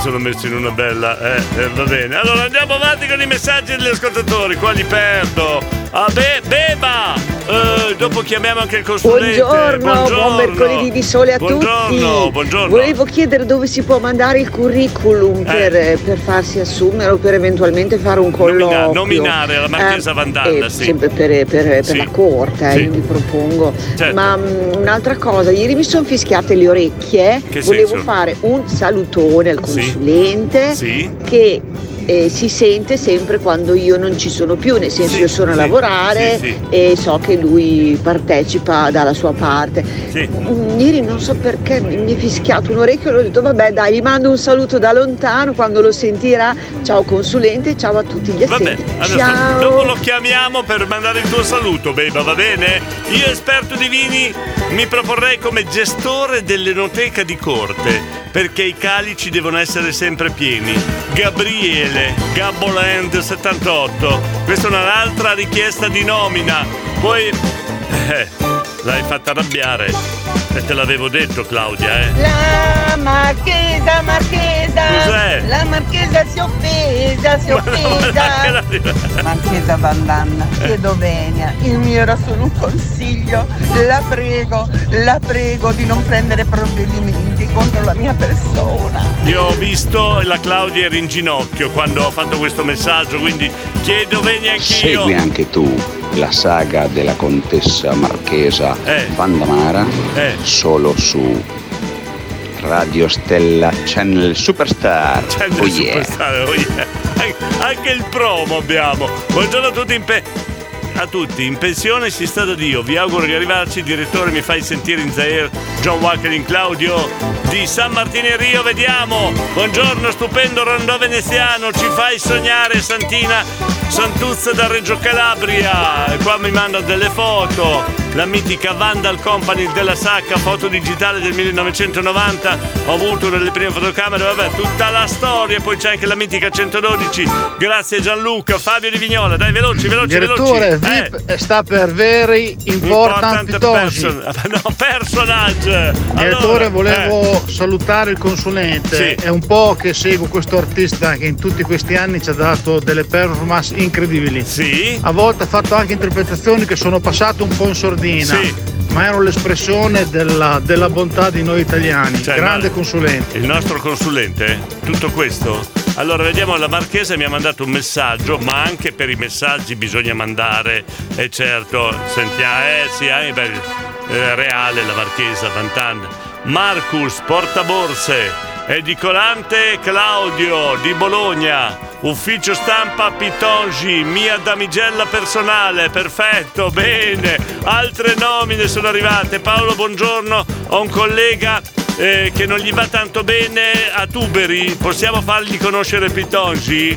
Sono messo in una bella, eh, eh, va bene. Allora andiamo avanti con i messaggi degli ascoltatori, qua li perdo. Ah, be- beba! Eh, dopo chiamiamo anche il consulente. Buongiorno, buon mercoledì di sole a buongiorno, tutti. Buongiorno, Volevo chiedere dove si può mandare il curriculum per, eh, per farsi assumere o per eventualmente fare un colloquio. nominare la Marchesa Eh, Vandanna, eh, sì. Sempre per, per- per Sì. la corte, eh, Sì. io vi propongo. Certo. Ma mm, un'altra cosa, ieri mi sono fischiate le orecchie. Che Volevo senso? fare un salutone al Sì. Consulente Sì. che eh, si sente sempre quando io non ci sono più, nel senso Sì, io sono a sì, lavorare sì, e so che lui partecipa dalla sua parte. Mm, Ieri non so perché mi è fischiato un orecchio e ho detto vabbè dai gli mando un saluto da lontano quando lo sentirà. Ciao consulente, ciao a tutti gli Vabbè, assenti. adesso ciao. dopo lo chiamiamo per mandare il tuo saluto, Beba, va bene? Io, esperto di vini, mi proporrei come gestore dell'enoteca di corte, perché i calici devono essere sempre pieni. Gabriele, Gabboland 78. Questa è un'altra richiesta di nomina. Poi... Eh, l'hai fatta arrabbiare. E te l'avevo detto, Claudia, eh. La marchesa, marchesa. Cos'è? La marchesa si offesa, si è (laughs) offesa. Marchesa Vandanna, chiedo venia. Il mio era solo un consiglio. La prego, la prego di non prendere provvedimenti contro la mia persona. Io ho visto la Claudia era in ginocchio quando ho fatto questo messaggio, quindi chiedo venia anch'io. Segui anche tu la saga della contessa marchesa Eh. Vandamara Eh. solo su Radio Stella Channel Superstar. Channel Oh yeah. Superstar, oh yeah. An- Anche il promo abbiamo. Buongiorno a tutti in pe- a tutti, in pensione si sta da Dio. Vi auguro di arrivarci. Direttore, mi fai sentire in Zaire John Walker in Claudio di San Martino e Rio. Vediamo. Buongiorno, stupendo rondò veneziano. Ci fai sognare, Santina Santuzza da Reggio Calabria. E qua mi manda delle foto. La mitica Vandal Company della Sacca, foto digitale del 1990. Ho avuto una delle prime fotocamere, vabbè, tutta la storia. Poi c'è anche la mitica 112. Grazie Gianluca, Fabio di Vignola. Dai, veloci, veloci, Direttore, veloci. Eh. VIP sta per very important, pitongi. person- (laughs) no, personage. Direttore, Allora, volevo salutare il consulente. Sì. È un po' che seguo questo artista che in tutti questi anni ci ha dato delle performance incredibili. Sì. A volte ha fatto anche interpretazioni che sono passate un po' in sordina. Sì. Ma erano l'espressione della, della bontà di noi italiani. Cioè, Grande consulente. Il nostro consulente, tutto questo? Allora, vediamo, la Marchesa mi ha mandato un messaggio, ma anche per i messaggi bisogna mandare, e certo, sentiamo, eh sì, eh, beh, eh, reale la Marchesa, Vantan. Marcus, portaborse, edicolante Claudio di Bologna, ufficio stampa Pitongi, mia damigella personale, perfetto, bene, altre nomine sono arrivate, Paolo buongiorno, ho un collega eh, che non gli va tanto bene a Tuberi, possiamo fargli conoscere Pitongi?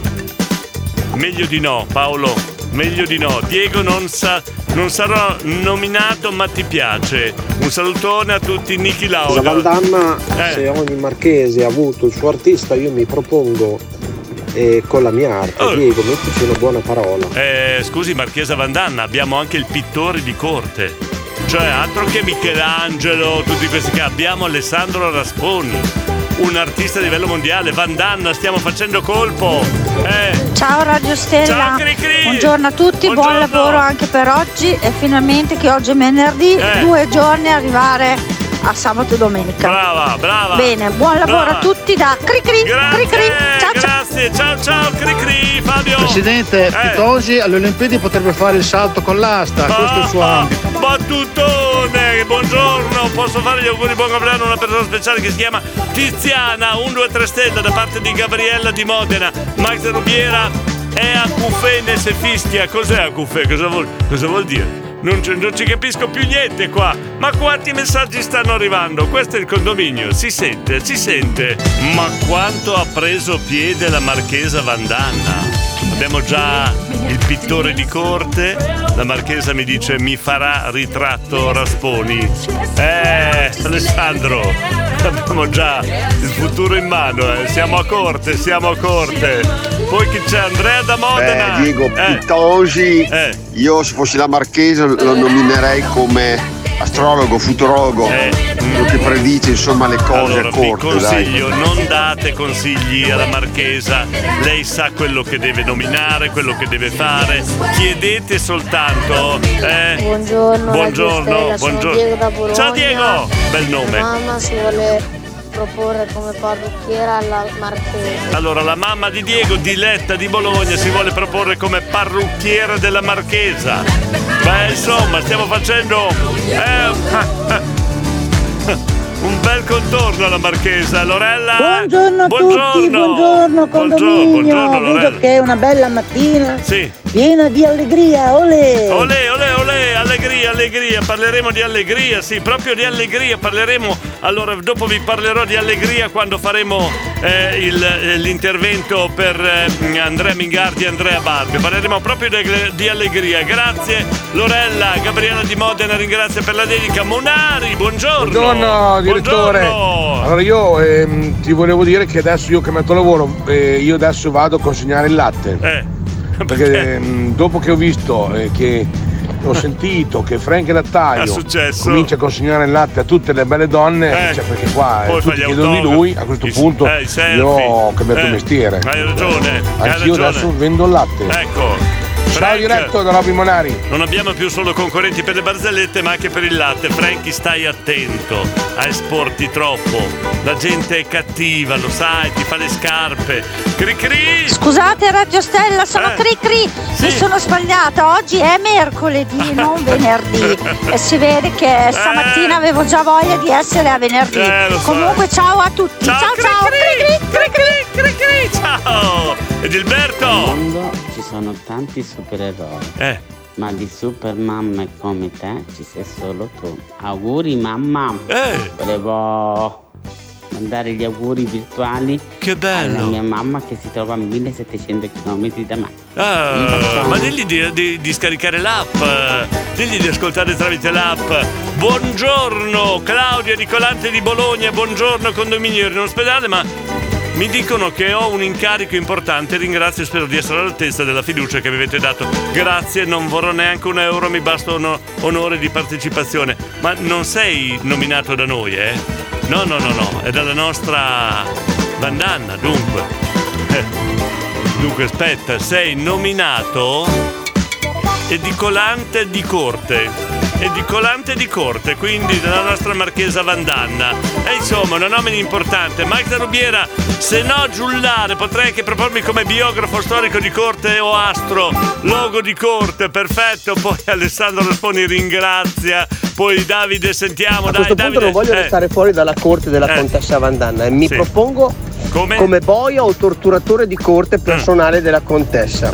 Meglio di no, Paolo, meglio di no. Diego non, sa, non sarò nominato, ma ti piace. Un salutone a tutti, Niki Lauda. Vandanna, Eh. se ogni marchese ha avuto il suo artista, io mi propongo eh, con la mia arte. Oh. Diego, mettici una buona parola. Eh, scusi, Marchesa Vandanna, abbiamo anche il pittore di corte. Cioè, altro che Michelangelo, tutti questi che abbiamo Alessandro Rasponi, un artista a livello mondiale. Vandanna, stiamo facendo colpo. Eh, Ciao Radio Stella, Ciao, Cricri. buongiorno a tutti, buon Buongiorno. lavoro anche per oggi e finalmente che oggi è venerdì, Eh. due giorni arrivare a sabato e domenica. brava, brava. Bene, buon lavoro Brava. a tutti da Cricri, Grazie, Cricri, ciao ciao. Grazie, ciao ciao Cricri, Fabio. Presidente, Eh. Pitongi alle Olimpiadi potrebbe fare il salto con l'asta, questo è il suo ambito. Battutone, buongiorno, posso fare gli auguri buon compleanno a una persona speciale che si chiama Tiziana, 1, 2, 3 stelle da parte di Gabriella di Modena, Max Rubiera è a Cufene se fischia, cos'è a Cufene? Cosa vuol, cosa vuol dire? Non, non ci capisco più niente qua. Ma quanti messaggi stanno arrivando? Questo è il condominio. Si sente, si sente. Ma quanto ha preso piede la marchesa Vandanna? Abbiamo già il pittore di corte. La marchesa mi dice mi farà ritratto Rasponi. Eh, Alessandro, abbiamo già il futuro in mano. eh. Siamo a corte, siamo a corte. Poi chi c'è? Andrea da Modena. Eh, Diego Eh. Pitongi, io se fossi la Marchese lo nominerei come astrologo, futurologo, quello che predice insomma le cose Eh. Allora, a corte. dai. consiglio, non date consigli alla marchesa, lei sa quello che deve nominare, quello che deve fare, chiedete soltanto. eh, Buongiorno, buongiorno, Stella, buongiorno. Diego. Ciao Diego, bel nome. Mamma si vuole proporre come parrucchiera alla Marchese. Allora, la mamma di Diego, Diletta di Bologna, si vuole proporre come parrucchiera della Marchesa. Beh, insomma, stiamo facendo eh, (laughs) un bel contorno alla Marchesa. Lorella? Buongiorno a tutti, buongiorno condominio. buongiorno, Vedo Lorella. che è una bella mattina Sì. piena di allegria, olè! Olè, olè, olè, allegria, allegria, parleremo di allegria, sì, proprio di allegria, parleremo, allora dopo vi parlerò di allegria quando faremo eh, il- eh, l'intervento per eh, Andrea Mingardi e Andrea Barbio, parleremo proprio di, di allegria, grazie Lorella, Gabriella di Modena ringrazia per la dedica, Monari, buongiorno! Buongiorno direttore. Buongiorno. Allora io ehm, ti volevo dire che adesso io ho cambiato lavoro, eh, io adesso vado a consegnare il latte. Eh, (laughs) Perché ehm, dopo che ho visto eh, che ho sentito che Frank Lattaio comincia a consegnare il latte a tutte le belle donne, Eh. cioè perché qua eh, tutti chiedono di lui, a questo punto eh, io ho cambiato Eh, mestiere. Hai ragione, hai Anch'io ragione. adesso vendo il latte. Ecco, Ciao diretto da Robby Monari. Non abbiamo più solo concorrenti per le barzellette, ma anche per il latte. Franky, stai attento a esporti troppo. La gente è cattiva, lo sai, ti fa le scarpe. Cri cri! Scusate Radio Stella, sono Eh, Cri Cri, sì. mi sono sbagliata, oggi è mercoledì, (laughs) non venerdì. E si vede che stamattina avevo già voglia di essere a venerdì. Eh, lo so. Comunque ciao a tutti, ciao ciao, Ciao, Cri Cri, Cri Cri. Cri cri! Ciao! Ed Nel Gilberto! mondo ci sono tanti supereroi. Eh. Ma di super mamme come te ci sei solo tu. Auguri mamma! Eh. Volevo mandare gli auguri virtuali che bello. alla mia mamma che si trova a 1700 km da me. Ah, ma digli di, di- di scaricare l'app, digli di ascoltare tramite l'app. Buongiorno Claudia di Colante di Bologna, buongiorno condominio in ospedale, ma mi dicono che ho un incarico importante, ringrazio e spero di essere all'altezza della fiducia che mi avete dato. Grazie, non vorrò neanche un euro, mi basta un onore di partecipazione. Ma non sei nominato da noi, eh? No, no, no, no, è dalla nostra bandana, dunque. Eh. Dunque aspetta, sei nominato edicolante di corte. Edicolante di corte, quindi della nostra marchesa Vandanna. E insomma, una nomina importante. Mike da Rubiera, se no giullare, potrei anche propormi come biografo storico di corte o astro. Logo di corte, perfetto. Poi Alessandro Rasponi ringrazia. Poi Davide, sentiamo. A dai, questo punto Davide. non voglio Eh, restare fuori dalla corte della Eh. contessa Vandanna e mi Sì. propongo Come? boia o torturatore di corte personale della contessa.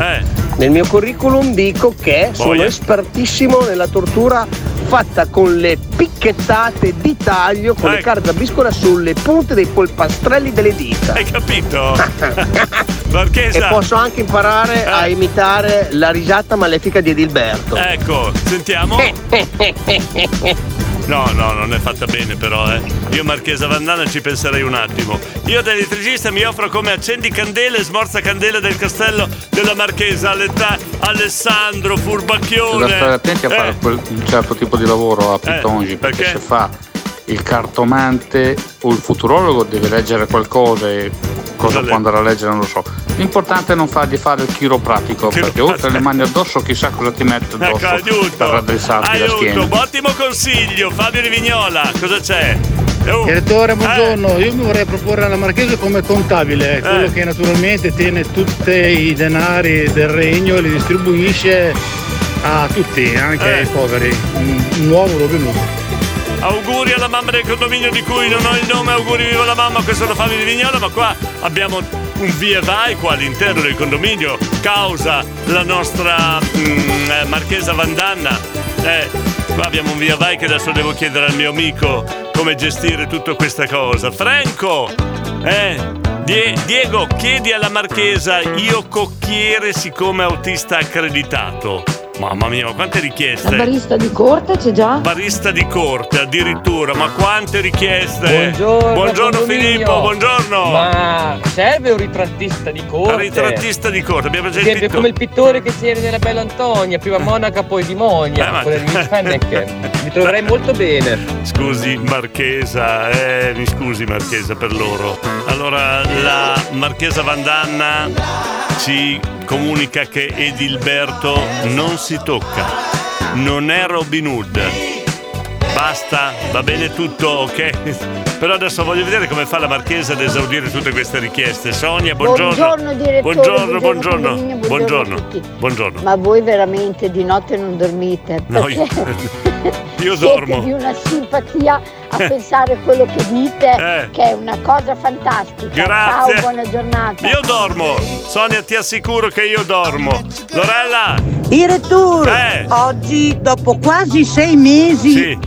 Eh. Nel mio curriculum dico che sono Boia. espertissimo nella tortura fatta con le picchettate di taglio con le Ecco. carte da biscola sulle punte dei polpastrelli delle dita. Hai capito? (laughs) E Marchesa. posso anche imparare a imitare la risata malefica di Edilberto. Ecco, sentiamo. (laughs) No, no, non è fatta bene però, eh. Io Marchesa Vandana ci penserei un attimo. Io da elettricista mi offro come accendi candele e smorza candele del castello della Marchesa all'età Alessandro Bisogna Furbacchione. stare attenti a fare Eh, quel- un certo tipo di lavoro a Pitongi, perché, perché? se fa il cartomante o il futurologo deve leggere qualcosa e cosa può andare a leggere non lo so. L'importante è non fargli fare il chiropratico, perché oltre alle mani addosso chissà cosa ti mette Ecco, addosso aiuto. per raddrizzarti la Aiuto, schiena. ottimo consiglio, Fabio Rivignola, cosa c'è? Oh. Direttore, buongiorno. Io mi vorrei proporre alla Marchese come contabile, quello Eh. che naturalmente tiene tutti i denari del regno e li distribuisce a tutti, anche Eh. ai poveri. Un un nuovo Robin Hood. Auguri alla mamma del condominio di cui non ho il nome, auguri viva la mamma, questo lo Fabio di Vignola, ma qua abbiamo un via vai qua all'interno del condominio, causa la nostra mm, eh, Marchesa Vandanna. Eh, qua abbiamo un via vai che adesso devo chiedere al mio amico come gestire tutta questa cosa. Franco! Eh, Die- Diego, chiedi alla Marchesa, io cocchiere siccome autista accreditato. Mamma mia, ma quante richieste! La barista di corte c'è già? Barista di corte addirittura, ma quante richieste! Buongiorno, Buongiorno. Filippo, buongiorno! Ma serve un ritrattista di corte? Un ritrattista di corte, abbiamo già pittore. come il pittore che tiene nella Bella Antonia, prima (laughs) Monaca, poi di Eh, Monia, ma- con. (laughs) Mi troverei molto bene. Scusi Marchesa, eh, mi scusi Marchesa per loro. Allora, la Marchesa Vandanna ci comunica che Edilberto non si tocca, non è Robin Hood. Basta, va bene tutto, ok? (laughs) Però adesso voglio vedere come fa la Marchesa ad esaudire tutte queste richieste. Sonia, buongiorno. Buongiorno, direttore, Buongiorno, buongiorno, buongiorno. buongiorno Buongiorno. Ma voi veramente di notte non dormite No, io, (laughs) (laughs) io siete dormo. di una simpatia a Eh. pensare quello che dite, Eh. che è una cosa fantastica. Grazie. Ciao, buona giornata. Io dormo. Sonia, ti assicuro che io dormo. Lorella! Direttore, Eh. oggi dopo quasi sei mesi Sì.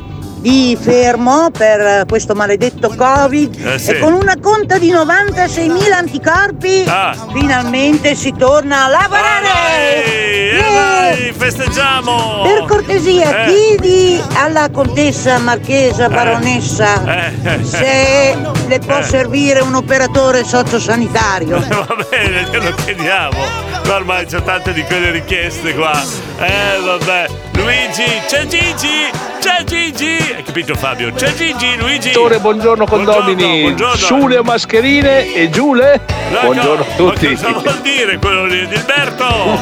Di fermo per eh, questo maledetto Covid Eh, sì. e con una conta di 96.000 anticorpi Ah. finalmente si torna a lavorare. Eh, dai, festeggiamo! Per cortesia, Eh. chiedi alla contessa marchesa baronessa Eh. se le può Eh. servire un operatore sociosanitario. (laughs) Va bene, glielo chiediamo. Ma ormai c'è tante di quelle richieste qua. Eh, vabbè. Luigi, c'è Gigi! C'è Gigi! Hai capito Fabio? C'è Gigi, Luigi! Dottore, buongiorno condomini. buongiorno. Sule mascherine e Giule. No, Buongiorno a ma tutti. cosa vuol dire quello lì? Dilberto!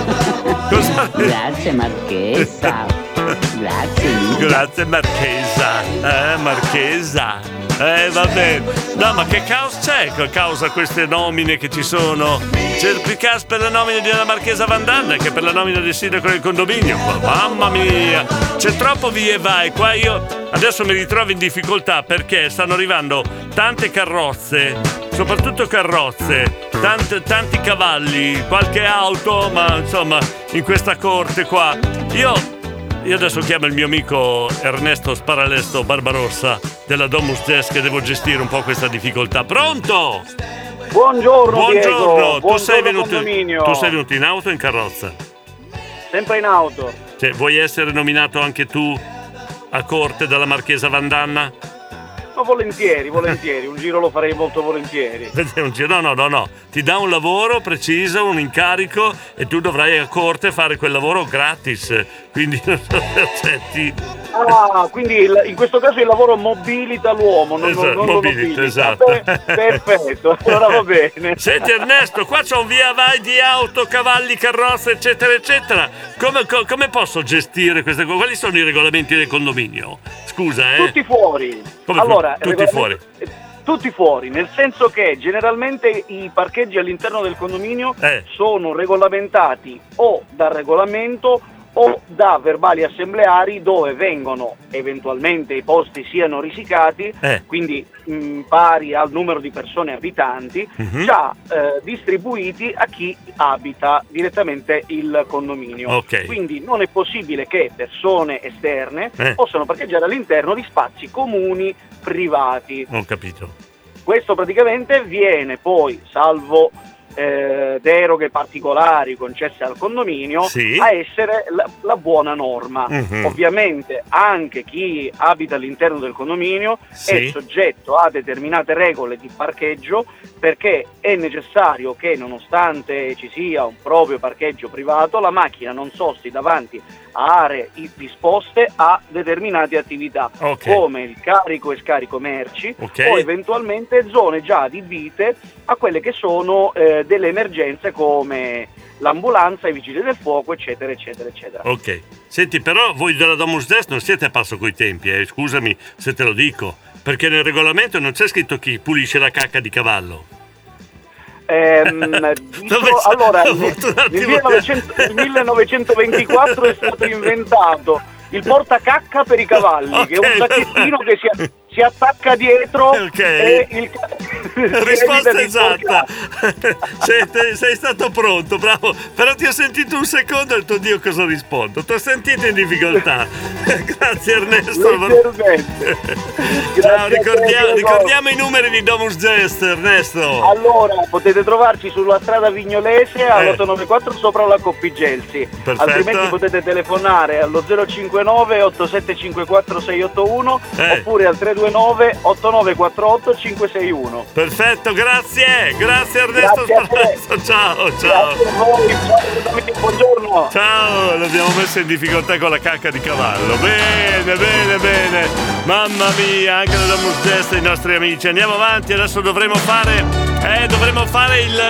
Cosa... (laughs) Grazie Marchesa. (laughs) Grazie. Grazie Marchesa. Eh, Marchesa. Eh, va bene. No, ma che caos c'è a causa di queste nomine che ci sono? C'è più caos per la nomina della Marchesa Vandanna che per la nomina del sindaco del condominio. Ma Mamma mia! C'è troppo via e vai. Qua io adesso mi ritrovo in difficoltà perché stanno arrivando tante carrozze, soprattutto carrozze, tante- tanti cavalli, qualche auto, ma insomma, in questa corte qua. Io io adesso chiamo il mio amico Ernesto Sparalesto Barbarossa della Domus Desk che devo gestire un po' questa difficoltà. Pronto? Buongiorno, Buongiorno, Diego. tu, Buongiorno, sei venuto, tu sei venuto in auto o in carrozza? Sempre in auto. Cioè, vuoi essere nominato anche tu a corte dalla Marchesa Vandanna? Ma volentieri, volentieri. Un giro lo farei molto volentieri. (laughs) No, no, no, no. Ti dà un lavoro preciso, un incarico e tu dovrai a corte fare quel lavoro gratis. Quindi (laughs) non so se accetti. Ah, quindi il- in questo caso il lavoro mobilita l'uomo, non, Esatto, non lo mobilita, nobilita. esatto. Beh, perfetto, (laughs) allora va bene. Senti Ernesto, qua c'è un via vai di auto, cavalli, carrozze, eccetera, eccetera. Come, co- come posso gestire queste cose? Quali sono i regolamenti del condominio? Scusa, eh. Tutti fuori. Come fu- allora, tutti regolamento- Tutti fuori, nel senso che generalmente i parcheggi all'interno del condominio Eh. sono regolamentati o dal regolamento o da verbali assembleari dove vengono eventualmente i posti siano risicati, Eh. quindi mh, pari al numero di persone abitanti, Mhm. già eh, distribuiti a chi abita direttamente il condominio. Ok. Quindi non è possibile che persone esterne Eh. possano parcheggiare all'interno di spazi comuni privati. Ho capito. Questo praticamente viene poi, salvo eh, deroghe particolari concesse al condominio, Sì. a essere la, la buona norma. Mhm. Ovviamente anche chi abita all'interno del condominio Sì. è soggetto a determinate regole di parcheggio perché è necessario che nonostante ci sia un proprio parcheggio privato, la macchina non sosti davanti aree disposte a determinate attività Ok. come il carico e scarico merci Ok. o eventualmente zone già adibite a quelle che sono eh, delle emergenze come l'ambulanza, i vigili del fuoco, eccetera, eccetera, eccetera. Ok. Senti, però voi della Domus Des non siete a passo coi tempi, eh? scusami se te lo dico. Perché nel regolamento non c'è scritto chi pulisce la cacca di cavallo. Ehm, (laughs) sei? allora, nel, avuto un attimo- nel 1900 nel 1924 è stato inventato il portacacca per i cavalli, che è un sacchettino che si, si attacca dietro (laughs) e il (laughs) (laughs) Risposta esatta. sei, te- sei stato pronto, bravo. Però ti ho sentito un secondo e ho detto, Dio cosa rispondo. Ti ho sentito in difficoltà. Grazie Ernesto. Ciao, Grazie a te, ricordiamo, i numeri di Domus Gest, Ernesto. Allora, potete trovarci sulla strada Vignolese all'894 sopra la Coppi Gelsi. Eh. Perfetto. Altrimenti potete telefonare allo 059 8754 681 Eh. oppure al 329 8948 561. Perfetto, grazie. Grazie Ernesto. Sparazzo. Ciao, ciao. Voi, ciao, buongiorno. Ciao, l'abbiamo messo in difficoltà con la cacca di cavallo. Bene, bene, bene. Mamma mia, anche la Damus Gesta i nostri amici. Andiamo avanti, adesso dovremo fare. Eh, dovremo fare il,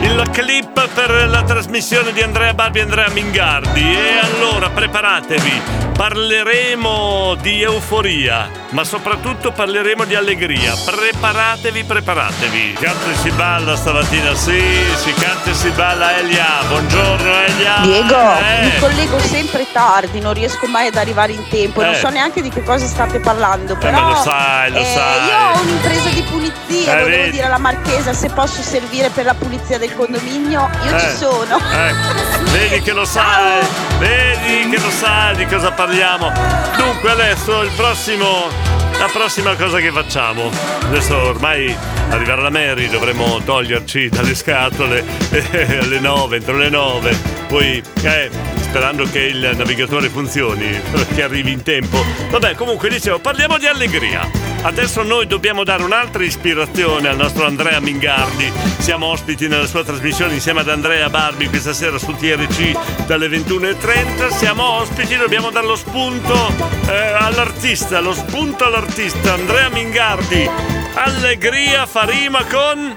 il clip per la trasmissione di Andrea Barbi e Andrea Mingardi. E allora preparatevi. Parleremo di euforia, ma soprattutto parleremo di allegria. Preparatevi, preparatevi. Canta e si balla stamattina, sì, si canta e si balla Elia. Buongiorno Elia. Diego, Eh. mi collego sempre tardi, non riesco mai ad arrivare in tempo, non Eh. so neanche di che cosa state parlando, però ma lo sai, lo eh, sai. io ho un'impresa di pulizia, Eh, volevo vedi. dire alla Marchesa se posso servire per la pulizia del condominio, io Eh, ci sono. ecco, vedi che lo sai, vedi che lo sai di cosa parliamo. Dunque adesso il prossimo, la prossima cosa che facciamo. Adesso ormai arriverà la Mary, dovremo toglierci dalle scatole eh, (laughs) alle 9, entro le 9. Poi eh, sperando che il navigatore funzioni, (laughs) che arrivi in tempo. Vabbè, comunque dicevo, parliamo di allegria. Adesso noi dobbiamo dare un'altra ispirazione al nostro Andrea Mingardi. Siamo ospiti nella sua trasmissione insieme ad Andrea Barbi questa sera su TRC dalle 21.30. Siamo ospiti, dobbiamo dare lo spunto eh, all'artista, lo spunto all'artista artist Andrea Mingardi. Allegria farima con...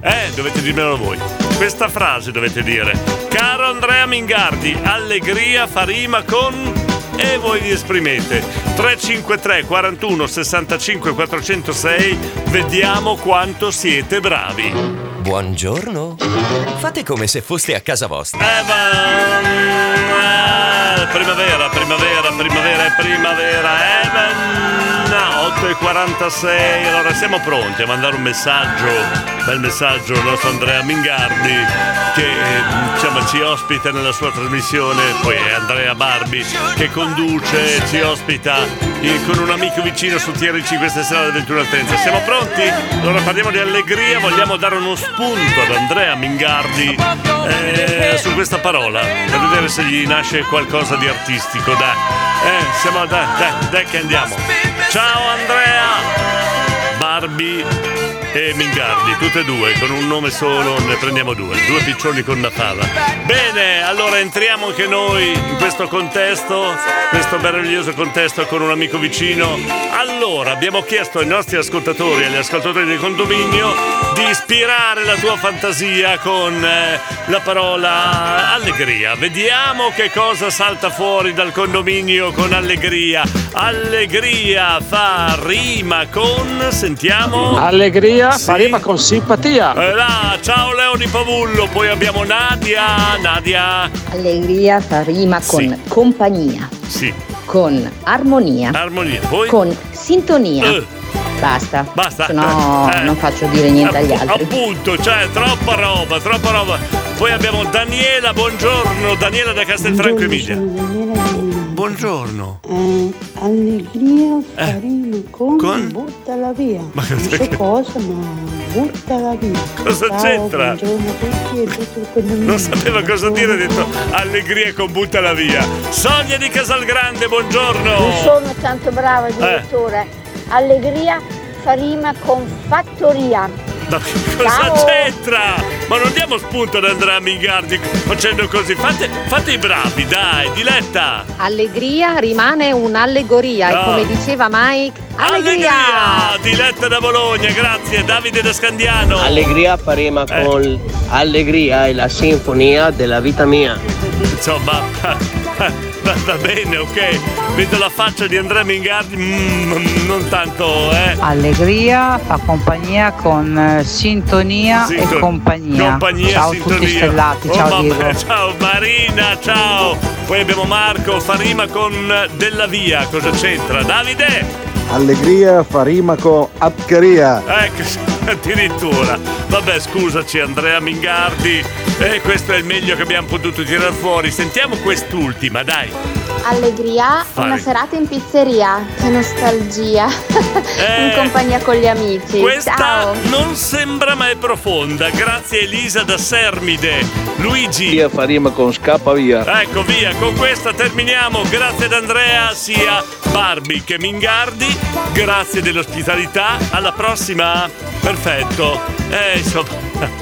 Eh, dovete dirmelo voi. Questa frase dovete dire. Caro Andrea Mingardi, allegria farima con... E voi vi esprimete. 353 41 65 406. Vediamo quanto siete bravi. Buongiorno. Fate come se foste a casa vostra. Eh. eh primavera, primavera, primavera primavera. Eh, Evan! 9.46, allora siamo pronti a mandare un messaggio, bel messaggio al nostro Andrea Mingardi che diciamo, ci ospita nella sua trasmissione, poi è Andrea Barbi che conduce, ci ospita eh, con un amico vicino su TRC questa sera alle 21.30. Siamo pronti? Allora parliamo di allegria, vogliamo dare uno spunto ad Andrea Mingardi eh, su questa parola, per vedere se gli nasce qualcosa di artistico, dai. Eh, siamo dai, dai, dai che andiamo. Ciao Andrea! Barbie e Mingardi, tutte e due, con un nome solo ne prendiamo due, due piccioni con una fava. Bene, allora entriamo anche noi in questo contesto, questo meraviglioso contesto con un amico vicino. Allora, abbiamo chiesto ai nostri ascoltatori e agli ascoltatori del condominio di ispirare la tua fantasia con eh, la parola allegria. Vediamo che cosa salta fuori dal condominio con allegria. Allegria fa rima con, sentiamo. Allegria Sì. fa rima con simpatia. Eh là, ciao Leoni Pavullo, poi abbiamo Nadia. Nadia. Allegria fa rima con compagnia, Sì. con armonia, Armonia. Poi? con sintonia. Eh. Basta. Basta. No Eh. non faccio dire niente agli altri. Appunto, cioè troppa roba, troppa roba. Poi abbiamo Daniela, buongiorno, Daniela da Castelfranco Emilia. Buongiorno. Eh, allegria Eh, fa rima con, buttala via. Ma non so che- cosa, ma buttala via. Cosa Ciao, c'entra? Buongiorno a tutti e tutto il condominio. Non sapeva cosa dire, ha detto allegria con buttala via. Sonia di Casalgrande, buongiorno. Non sono tanto brava, direttore. Allegria fa rima con fattoria. Ma cosa Ciao. c'entra? Ma non diamo spunto ad Andrea Mingardi facendo così. Fate, fate i bravi, dai, diletta. Allegria rimane un'allegoria e come diceva Mike, allegria! Ah, diletta da Bologna, grazie. Davide da Scandiano. Allegria fa rima Eh. con allegria e la sinfonia della vita mia. Insomma, (laughs) va, va bene, ok. Vedo la faccia di Andrea Mingardi, mm, non tanto, eh. Allegria fa compagnia con eh, sintonia Sinton- e compagnia. Compagnia, ciao sintonia. tutti stellati, Oh, ciao Diego. (laughs) Ciao Marina, ciao. Poi abbiamo Marco, fa rima con Della Via. Cosa c'entra? Davide? Allegria fa rima con apcheria. Ecco, (laughs) addirittura. Vabbè, scusaci Andrea Mingardi. Eh, questo è il meglio che abbiamo potuto tirare fuori. Sentiamo quest'ultima, dai. Allegria, Fai. una serata in pizzeria. Che nostalgia. (laughs) in compagnia con gli amici. Eh. Questa Ciao. non sembra ma è profonda. Grazie Elisa da Sermide. Luigi. Via fa rima con scappa via. Ecco via, con questa terminiamo. Grazie ad Andrea, sia Barbie che Mingardi. Grazie dell'ospitalità. Alla prossima. Perfetto. Eh, insomma,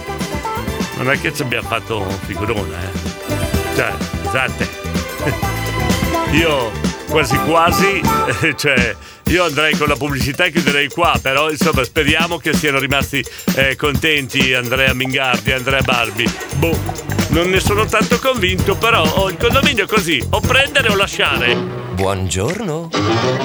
non è che ci abbiamo fatto figurone, eh. Cioè, scusate. (laughs) Io quasi quasi, (laughs) cioè, io andrei con la pubblicità e chiuderei qua, però insomma speriamo che siano rimasti eh, contenti Andrea Mingardi Andrea Barbi. Boh, non ne sono tanto convinto, però ho il condominio così, o prendere o lasciare. Buongiorno.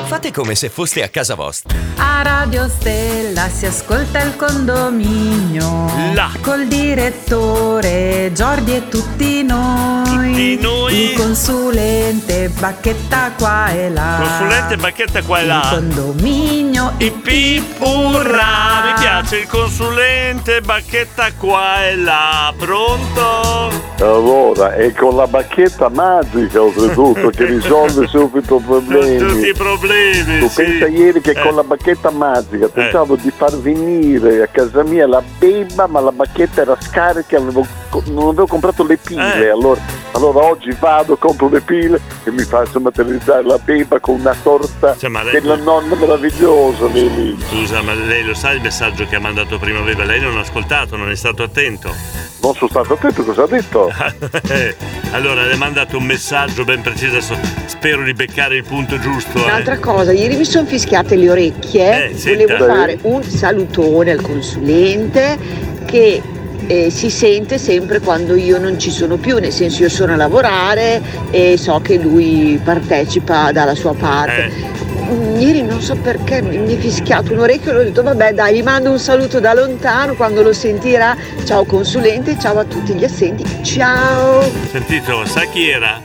Fate come se foste a casa vostra. A Radio Stella si ascolta il condominio. Là. Col direttore Giordi e tutti noi. Tutti noi. Il consulente consulente, bacchetta qua e là. Consulente bacchetta qua e là. Il condominio, i Urrà, mi piace il consulente bacchetta qua e là. Pronto? Allora, è con la bacchetta magica oltretutto che risolve (laughs) subito i problemi. Tutti i problemi. Tu sì. pensa ieri che Eh. con la bacchetta magica pensavo di far venire a casa mia la beba, ma la bacchetta era scarica, avevo- non avevo comprato le pile. Eh. Allora, allora oggi vado, compro le pile e mi faccio materializzare la beba con una torta Cioè, ma lei- della nonna meravigliosa lì. Scusa, ma lei lo sa il messaggio che ha mandato prima Beba? Lei non ha ascoltato, non è stato attento. Non sono stato attento cosa ha detto. (laughs) allora, le ha mandato un messaggio ben preciso, adesso spero di beccare il punto giusto. eh. Un'altra cosa, ieri mi sono fischiate le orecchie, Eh, senta. volevo fare un salutone al consulente che eh, si sente sempre quando io non ci sono più, nel senso io sono a lavorare e so che lui partecipa dalla sua parte. Mm, Ieri non so perché mi è fischiato un orecchio e ho detto vabbè dai gli mando un saluto da lontano quando lo sentirà. Ciao consulente, ciao a tutti gli assenti, ciao! Sentito, sa chi era?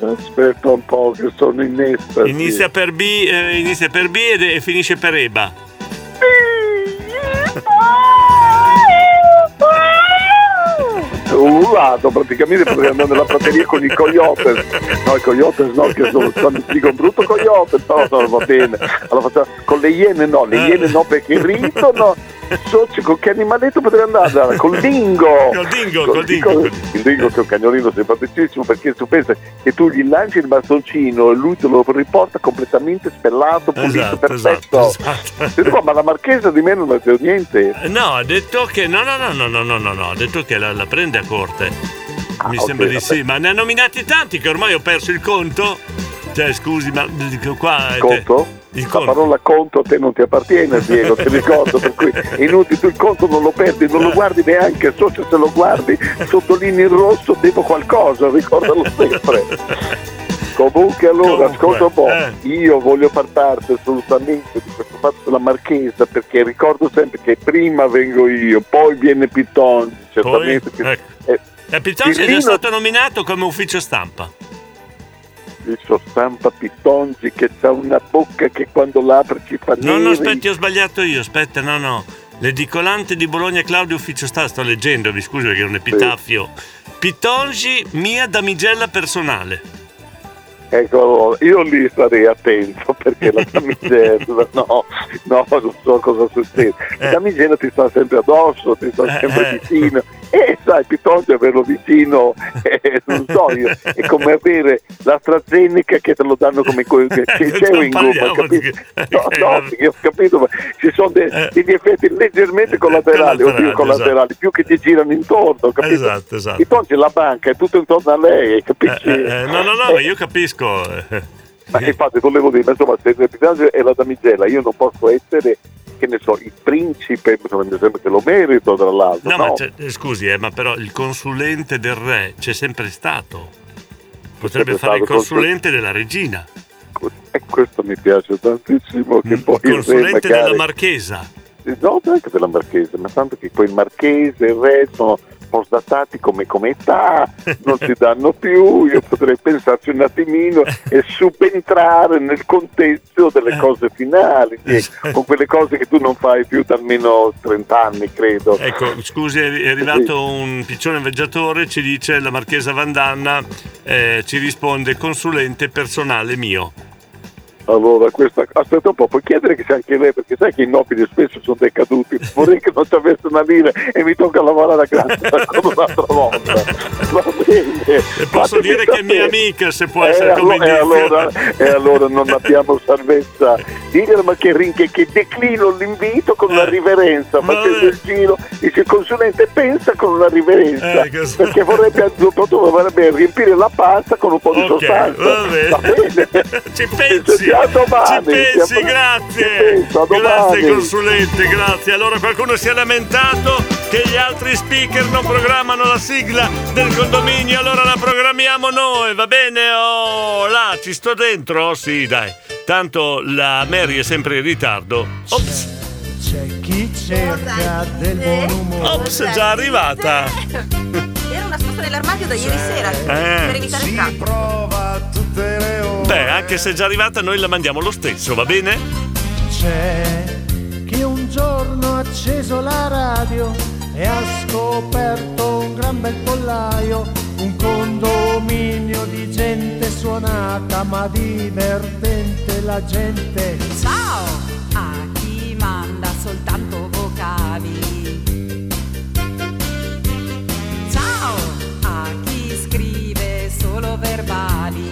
Aspetta un po' che sono in estasi. Inizia per B, eh, inizia per B e finisce per EBA. (laughs) urlato praticamente potrei andare nella prateria con i coyotes. No i coyotes no che sono, sono dico un brutto coyote no, no va bene. Allora con le iene no le iene no perché ridono so, con che animaletto potrei andare? Col dingo. Col dingo, col dingo. col- il dingo che è un cagnolino simpaticissimo perché tu pensa che tu gli lanci il bastoncino e lui te lo riporta completamente spellato pulito Esatto, perfetto. esatto, qua, ma la marchesa di me non ha detto niente. No, ha detto che. No, no, no, no, no, no, no, no, ha detto che la, la prende a corte. Mi Ah, ok, sembra di sì, ma ne ha nominati tanti che ormai ho perso il conto. Cioè, scusi, ma qua. eh, conto? Il La conto. parola conto a te non ti appartiene, Diego, ti ricordo, per cui (laughs) inutile, tu il conto non lo perdi, non lo guardi neanche, so se se lo guardi, sottolinei in rosso, devo qualcosa, ricordalo sempre. (laughs) Comunque allora, ascolta un po', eh. io voglio far parte assolutamente di questo fatto della Marchesa perché ricordo sempre che prima vengo io, poi viene Pitton, certamente. che- ecco. eh, E Pitonci è già stato nominato come ufficio stampa. il suo stampa Pitongi che ha una bocca che quando l'apre ci fa No, no, neri. aspetti, ho sbagliato io. Aspetta, no, no. L'edicolante di Bologna Claudio Ufficio Stampa, sto leggendo, mi scusi perché è un epitaffio. Pitongi, mia damigella personale. Ecco, io lì starei attento (laughs) perché la damigella, (laughs) no, no, non so cosa succede. La damigella ti sta sempre addosso, ti sta sempre eh. vicino. E sai, piuttosto averlo vicino, eh, non so io, è come avere l'AstraZeneca che te lo danno come co- che (laughs) c'è in di- capito? (laughs) No, no, (laughs) ho capito, ma ci sono de- degli effetti leggermente collaterali, oddio Collaterali, collaterali, più che ti girano intorno, capito? Esatto, esatto. Piuttosto la banca è tutto intorno a lei, capisci? Eh, eh, no, no, no, io capisco. Eh. Ma infatti volevo dire, insomma, se il personaggio è la damigella, io non posso essere, che ne so, il principe, insomma, mi sembra che lo merito tra l'altro. No, No, ma eh, scusi, eh, ma però il consulente del re c'è sempre stato. Potrebbe sempre fare il consulente della regina. E questo mi piace tantissimo che poi Il il re consulente magari... della marchesa. No, neanche della marchese, ma tanto che poi il marchese e il re sono postdatati come, come età, (laughs) non si danno più, io potrei pensarci un attimino e subentrare nel contesto delle cose finali, sì, (laughs) con quelle cose che tu non fai più da almeno 30 anni, credo. Ecco, scusi, è arrivato un piccione veggiatore, ci dice la marchesa Vandanna, eh, ci risponde consulente personale mio. Allora, questa... aspetta un po', puoi chiedere che sia anche lei, perché sai che i nobili spesso sono decaduti. Vorrei che non ci avesse una lira e mi tocca lavorare a gratis ancora un'altra volta. Va bene. E posso dire che è mia amica, se può Eh, essere come allo- e allora, e allora non abbiamo salvezza. Diglielo ma che, rin- che, declino l'invito con una riverenza, facendo il giro, dice il consulente pensa con una riverenza, Eh, che- perché vorrebbe, dopo vorrebbe riempire la pasta con un po' di Ok, sostanza. va bene. Va bene. (laughs) Ci pensi, A domani, ci pensi, ci- grazie. ci penso, a Grazie consulente, grazie. Allora qualcuno si è lamentato che gli altri speaker non programmano la sigla del condominio, allora la programmiamo noi, va bene? Oh, là, ci sto dentro? Sì, dai. Tanto la Mary è sempre in ritardo. Ops, C'è chi cerca del buon umore. ops, è già arrivata. (laughs) Nascosta nell'armadio da ieri sera Eh. per evitare il prova tutti Anche se è già arrivata, noi la mandiamo lo stesso, va bene? C'è chi un giorno ha acceso la radio e ha scoperto un gran bel pollaio, un condominio di gente suonata ma divertente la gente. Ciao a chi manda soltanto vocali. Chi scrive solo verbali.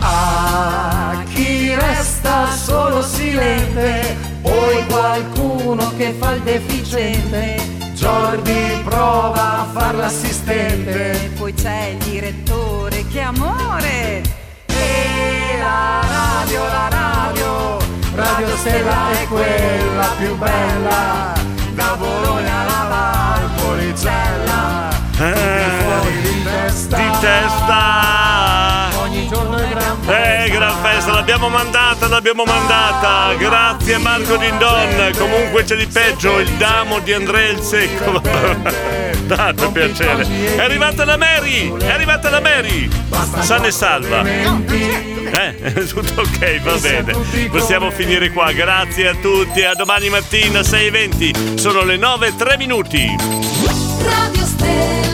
A chi resta solo silente, poi qualcuno che fa il deficiente. Jordi prova a far l'assistente. Poi c'è il direttore, che amore! E la radio, la radio, Radio Stella è quella più bella. Da Bologna alla Valpolicella. Fuori di testa. Di testa! Ogni giorno è gran Eh, gran festa, l'abbiamo mandata, l'abbiamo mandata. Grazie Marco Dindon. Comunque c'è di peggio, il damo di Andrea il Secco. (laughs) Tanto piacere. È arrivata la Mary! È arrivata la Mary! Sana e salva. Eh, (laughs) tutto ok, va bene. Possiamo finire qua. Grazie a tutti. A domani mattina 6.20. Sono le 9 3 minuti. Radio Estela.